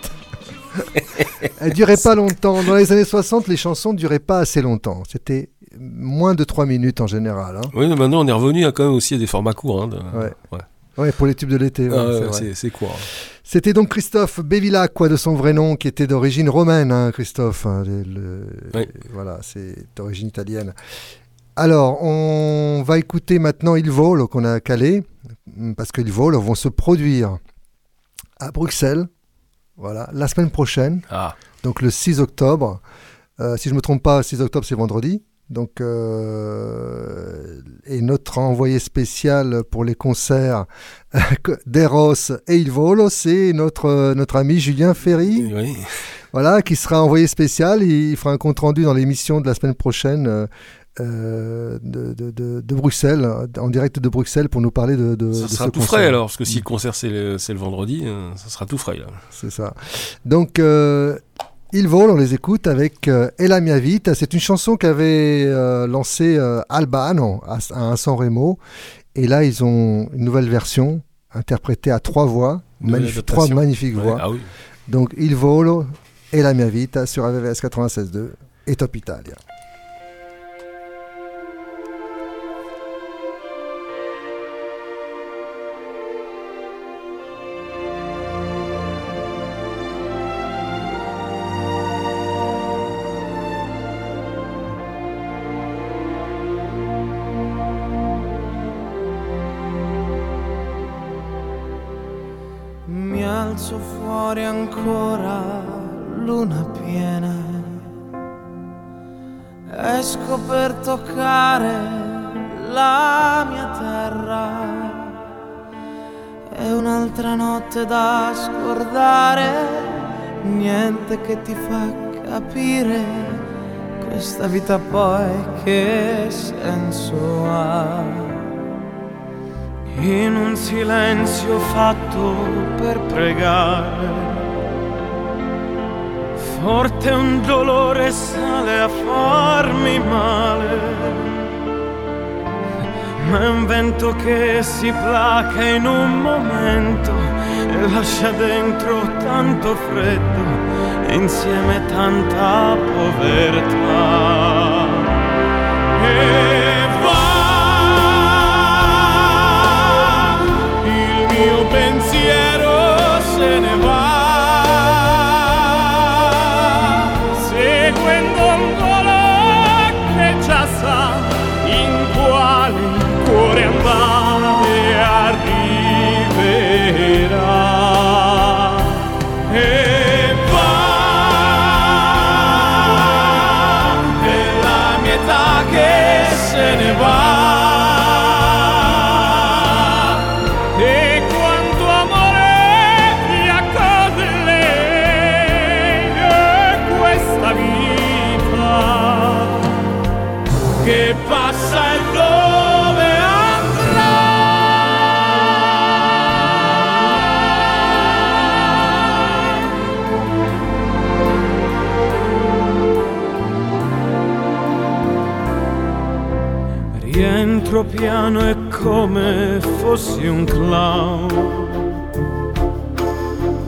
Elle durait pas longtemps. Dans les années 60, les chansons ne duraient pas assez longtemps. C'était moins de 3 minutes en général. hein. Oui, mais maintenant on est revenu à quand même aussi à des formats courts. hein, de- Ouais. ouais. Ouais, pour les tubes de l'été. ouais, Ah, c'est court. hein. C'était donc Christophe Bévillac, quoi, de son vrai nom, qui était d'origine romaine, hein, Christophe. hein, le- le- Voilà, c'est d'origine italienne. Alors, on va écouter maintenant Il Volo qu'on a calé, parce que Il Volo vont se produire à Bruxelles, voilà, la semaine prochaine, Ah. donc le 6 octobre. Euh, si je ne me trompe pas, 6 octobre, c'est vendredi. Donc, euh, et notre envoyé spécial pour les concerts d'Eros et Il Volo, c'est notre, notre ami Julien Ferry. Oui. Voilà, qui sera envoyé spécial. Il fera un compte rendu dans l'émission de la semaine prochaine euh, de, de- de- de Bruxelles, en direct de Bruxelles, pour nous parler de, de, Ça sera ce tout concert. frais alors, parce que si le concert c'est le, le vendredi, euh, ça sera tout frais là. C'est ça. Donc, euh, ils volent, on les écoute avec euh, Ella mia vita. C'est une chanson qu'avait euh, lancée Albano à, à un San Remo. Et là, ils ont une nouvelle version interprétée à trois voix, trois magnifiques Ouais, voix. ah oui. Donc, Il volo et la mia vita sur AVVS 96.2 et Top Italia. Fuori ancora, luna piena. Esco per toccare la mia terra. È un'altra notte da scordare, niente che ti fa capire questa vita poi che senso ha. In un silenzio fatto per pregare, forte un dolore sale a farmi male, ma è un vento che si placa in un momento e lascia dentro tanto freddo e insieme tanta povertà. E piano e come fossi un clown.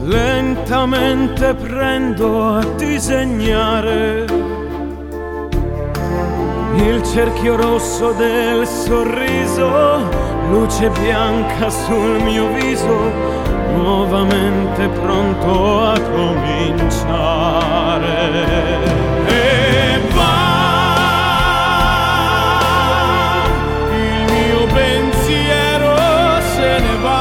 Lentamente prendo a disegnare il cerchio rosso del sorriso, luce bianca sul mio viso, nuovamente pronto a cominciare. Se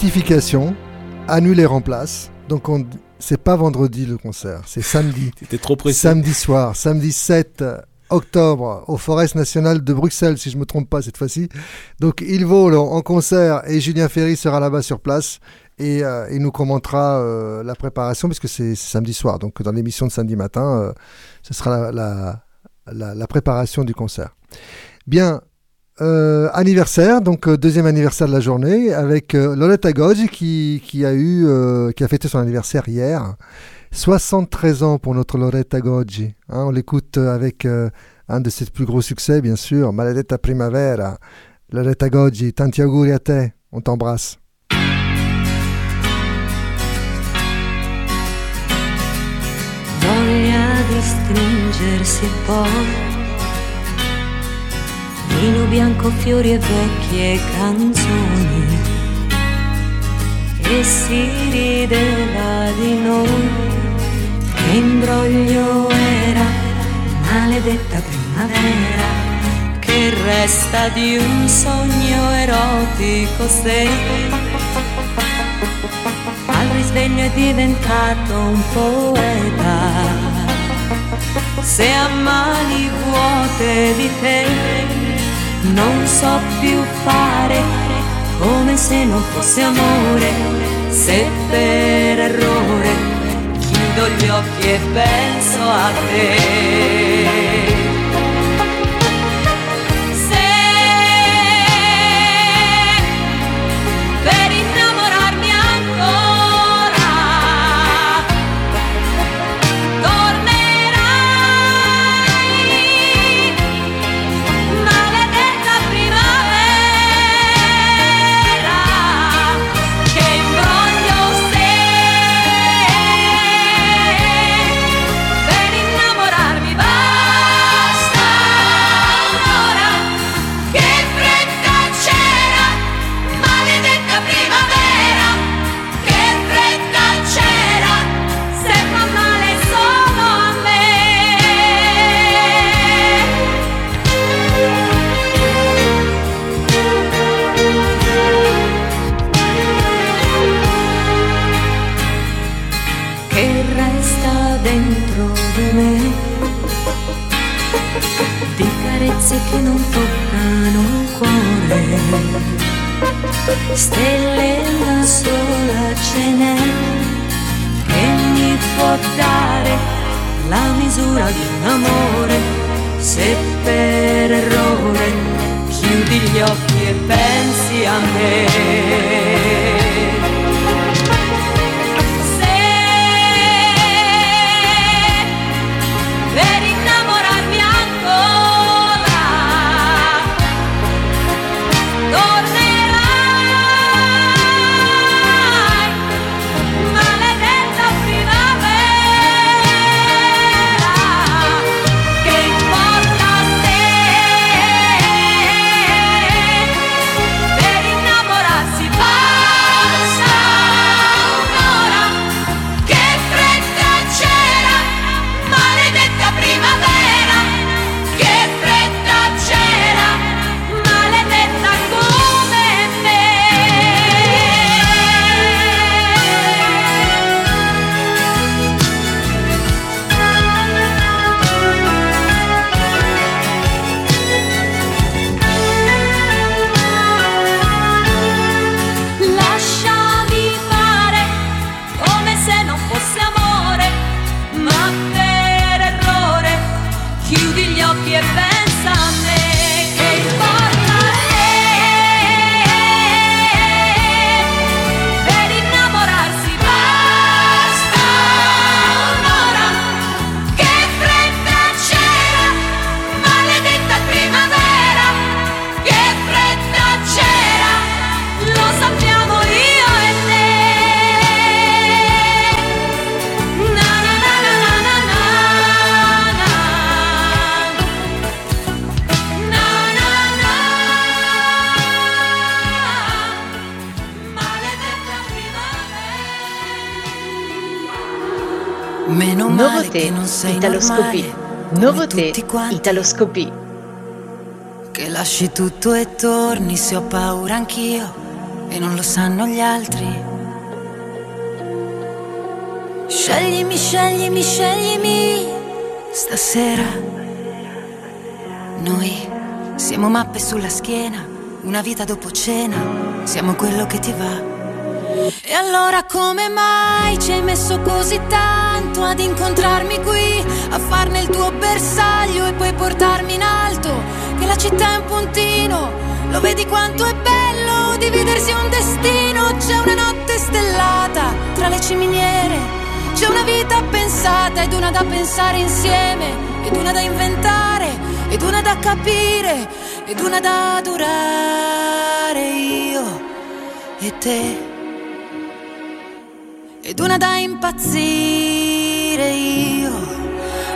Rectification, annuler remplace. Donc on c'est pas vendredi le concert, c'est samedi. C'était trop précis. Samedi soir, samedi 7 octobre au Forest National de Bruxelles, si je me trompe pas cette fois-ci. Donc il vole en concert et Julien Ferry sera là-bas sur place et euh, il nous commentera euh, la préparation puisque c'est c'est samedi soir. Donc dans l'émission de samedi matin, euh, ce sera la, la- la- la préparation du concert. Bien. Euh, anniversaire, donc euh, deuxième anniversaire de la journée, avec euh, Loletta Goggi qui, a eu, euh, qui a fêté son anniversaire hier. 73 ans pour notre Loretta Goggi. hein. on l'écoute avec un de ses plus gros succès, bien sûr, Maledetta Primavera. Loretta Goggi, tanti auguri a te, on t'embrasse. voglia vino bianco, fiori e vecchie canzoni. E si rideva di noi. Che imbroglio era maledetta primavera. Che resta di un sogno erotico se al risveglio è diventato un poeta. Se a mani vuote di te non so più fare come se non fosse amore, se per errore chiudo gli occhi e penso a te. Dare la misura di un amore. Se per errore chiudi gli occhi e pensi a me Sei tutti quanti. Italoscopie. Che lasci tutto e torni se ho paura anch'io. e non lo sanno gli altri. Sceglimi, sceglimi, sceglimi stasera. Noi siamo mappe sulla schiena, una vita dopo cena, siamo quello che ti va. E allora come mai ci hai messo così tanto ad incontrarmi qui, a farne il tuo bersaglio e poi portarmi in alto? Che la città è un puntino, lo vedi quanto è bello dividersi un destino. C'è una notte stellata tra le ciminiere, c'è una vita pensata ed una da pensare insieme, ed una da inventare, ed una da capire, ed una da durare io e te ed una da impazzire io.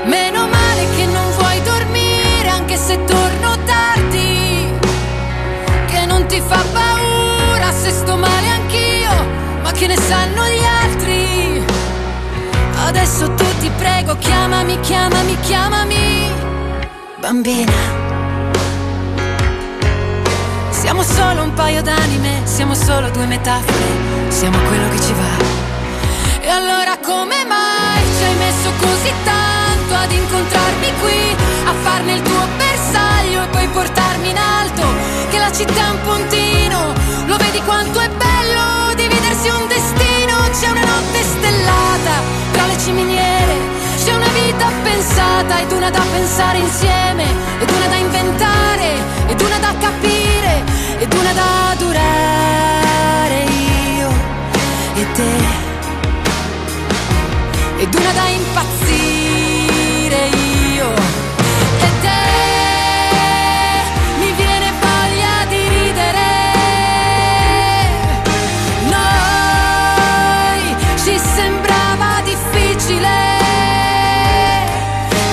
Meno male che non vuoi dormire anche se torno tardi, che non ti fa paura se sto male anch'io, ma che ne sanno gli altri. Adesso tu ti prego, chiamami, chiamami, chiamami, bambina. Siamo solo un paio d'anime, siamo solo due metafore, siamo quello che ci va. E allora come mai ci hai messo così tanto ad incontrarmi qui, a farne il tuo bersaglio e poi portarmi in alto? Che la città è un puntino, lo vedi quanto è bello dividersi un destino? C'è una notte stellata tra le ciminiere, c'è una vita pensata ed una da pensare insieme, ed una da inventare, ed una da capire, ed una da durare io e te ed una da impazzire io. E te mi viene voglia di ridere. Noi ci sembrava difficile.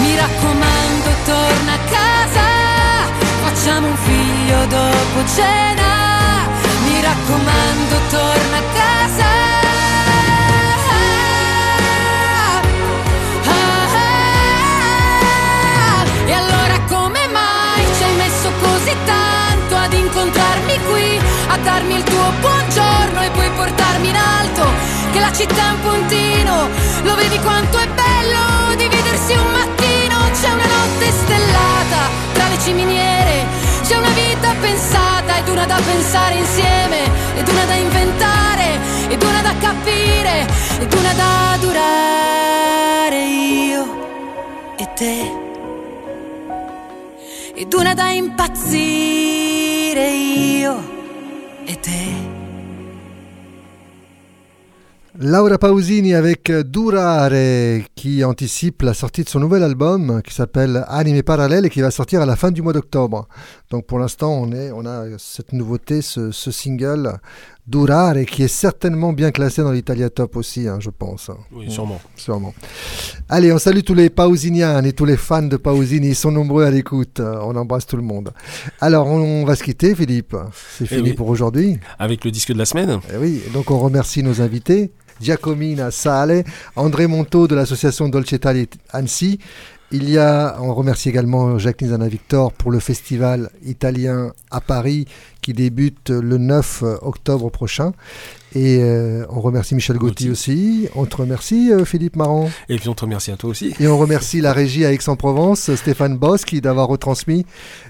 Mi raccomando torna a casa. Facciamo un figlio dopo cena. Mi raccomando torna a casa città un puntino, lo vedi quanto è bello dividersi un mattino? C'è una notte stellata tra le ciminiere, c'è una vita pensata ed una da pensare insieme, ed una da inventare, ed una da capire, ed una da durare io e te ed una da impazzire io e te. Laura Pausini avec Durare qui anticipe la sortie de son nouvel album qui s'appelle Anime Parallèle et qui va sortir à la fin du mois d'octobre. Donc pour l'instant on, est, on a cette nouveauté, ce, ce single Durare qui est certainement bien classé dans l'Italia Top aussi, hein, je pense. Oui, sûrement. Sûrement. Allez, on salue tous les Pausiniens et tous les fans de Pausini. Ils sont nombreux à l'écoute. On embrasse tout le monde. Alors, on va se quitter, Philippe. C'est Eh fini oui. pour aujourd'hui. Avec le disque de la semaine. Eh oui, donc on remercie nos invités. Giacomina Sale, André Monto de l'association Dolce Italia Annecy. Il y a, on remercie également Jacques Nizana Victor pour le festival italien à Paris qui débute le 9 octobre prochain. Et euh, on remercie Michel Gauthier aussi. On te remercie euh, Philippe Marron. Et puis on te remercie à toi aussi. Et on remercie la régie à Aix-en-Provence, Stéphane Boschi, d'avoir retransmis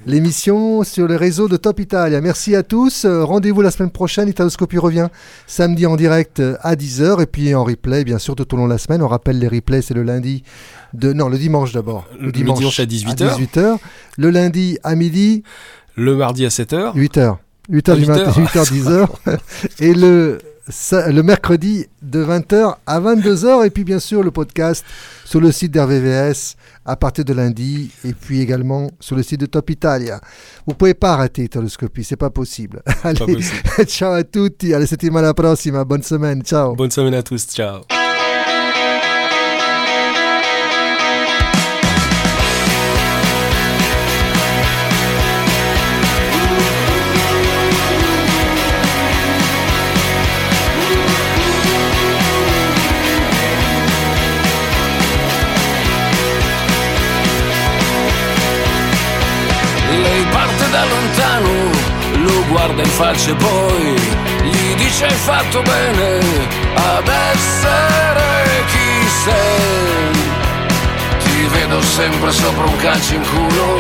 l'émission sur le réseau de Top Italia. Merci à tous. Euh, Rendez-vous la semaine prochaine. Italoscopie revient samedi en direct euh, à 10h et puis en replay, bien sûr, tout au long de la semaine. On rappelle les replays, c'est le lundi de. Non, le dimanche d'abord. Le dimanche à 18 heures. 18h. Le lundi à midi. Le mardi à 7h. 8h. 8h du À matin, 8 8h, 10h. et le, le mercredi de 20h à 22h. Et puis, bien sûr, le podcast sur le site d'RVVS à partir de lundi. Et puis également sur le site de Top Italia. Vous pouvez pas rater Italoscopie, c'est pas possible. Allez, possible. ciao à tutti. Alla settimana prossima. Bonne semaine. Ciao. Bonne semaine à tous. Ciao. Guarda in faccia e poi gli dice hai fatto bene ad essere chi sei. Ti vedo sempre sopra un calcio in culo.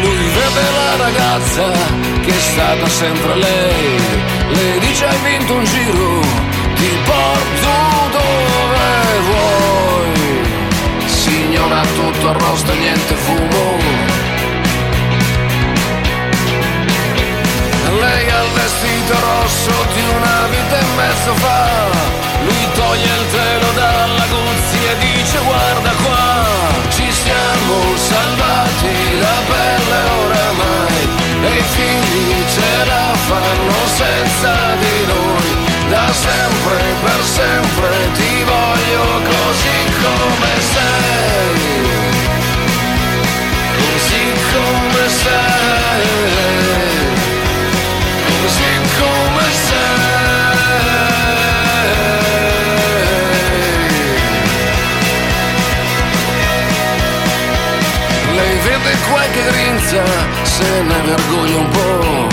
Lui vede la ragazza che è stata sempre lei. Le dice hai vinto un giro, ti porto dove vuoi. Signora tutto arrosto e niente fumo. Vestito rosso di una vita e mezzo fa. Lui toglie il telo dalla guzzi e dice guarda qua, ci siamo salvati la pelle oramai. E i figli ce la fanno senza di noi. Da sempre, per sempre ti grinza, se ne vergogna un po'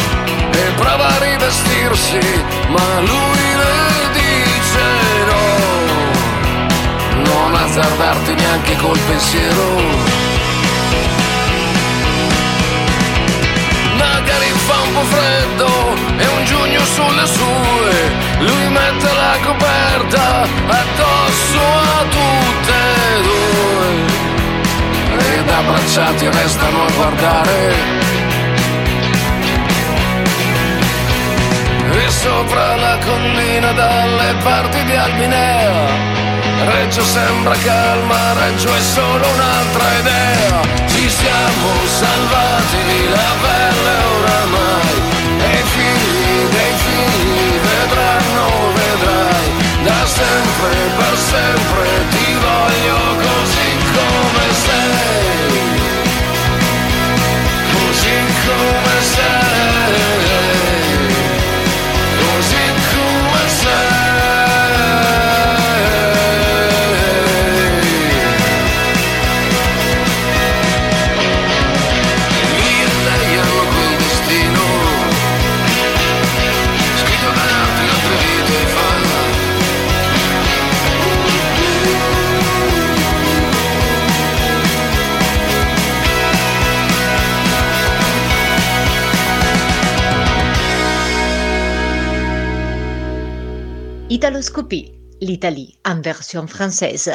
e prova a rivestirsi, ma lui le dice no, non azzardarti neanche col pensiero. magari fa un po' freddo e un giugno sulle sue, lui mette la coperta addosso a tutte e due. Abbracciati restano a guardare. E sopra la collina dalle parti di Albinea Reggio sembra calma, Reggio è solo un'altra idea. Ci siamo salvati la pelle oramai. E i figli dei figli vedranno, vedrai. Da sempre, per sempre ti voglio slow myself Italoscopie, l'Italie en version française.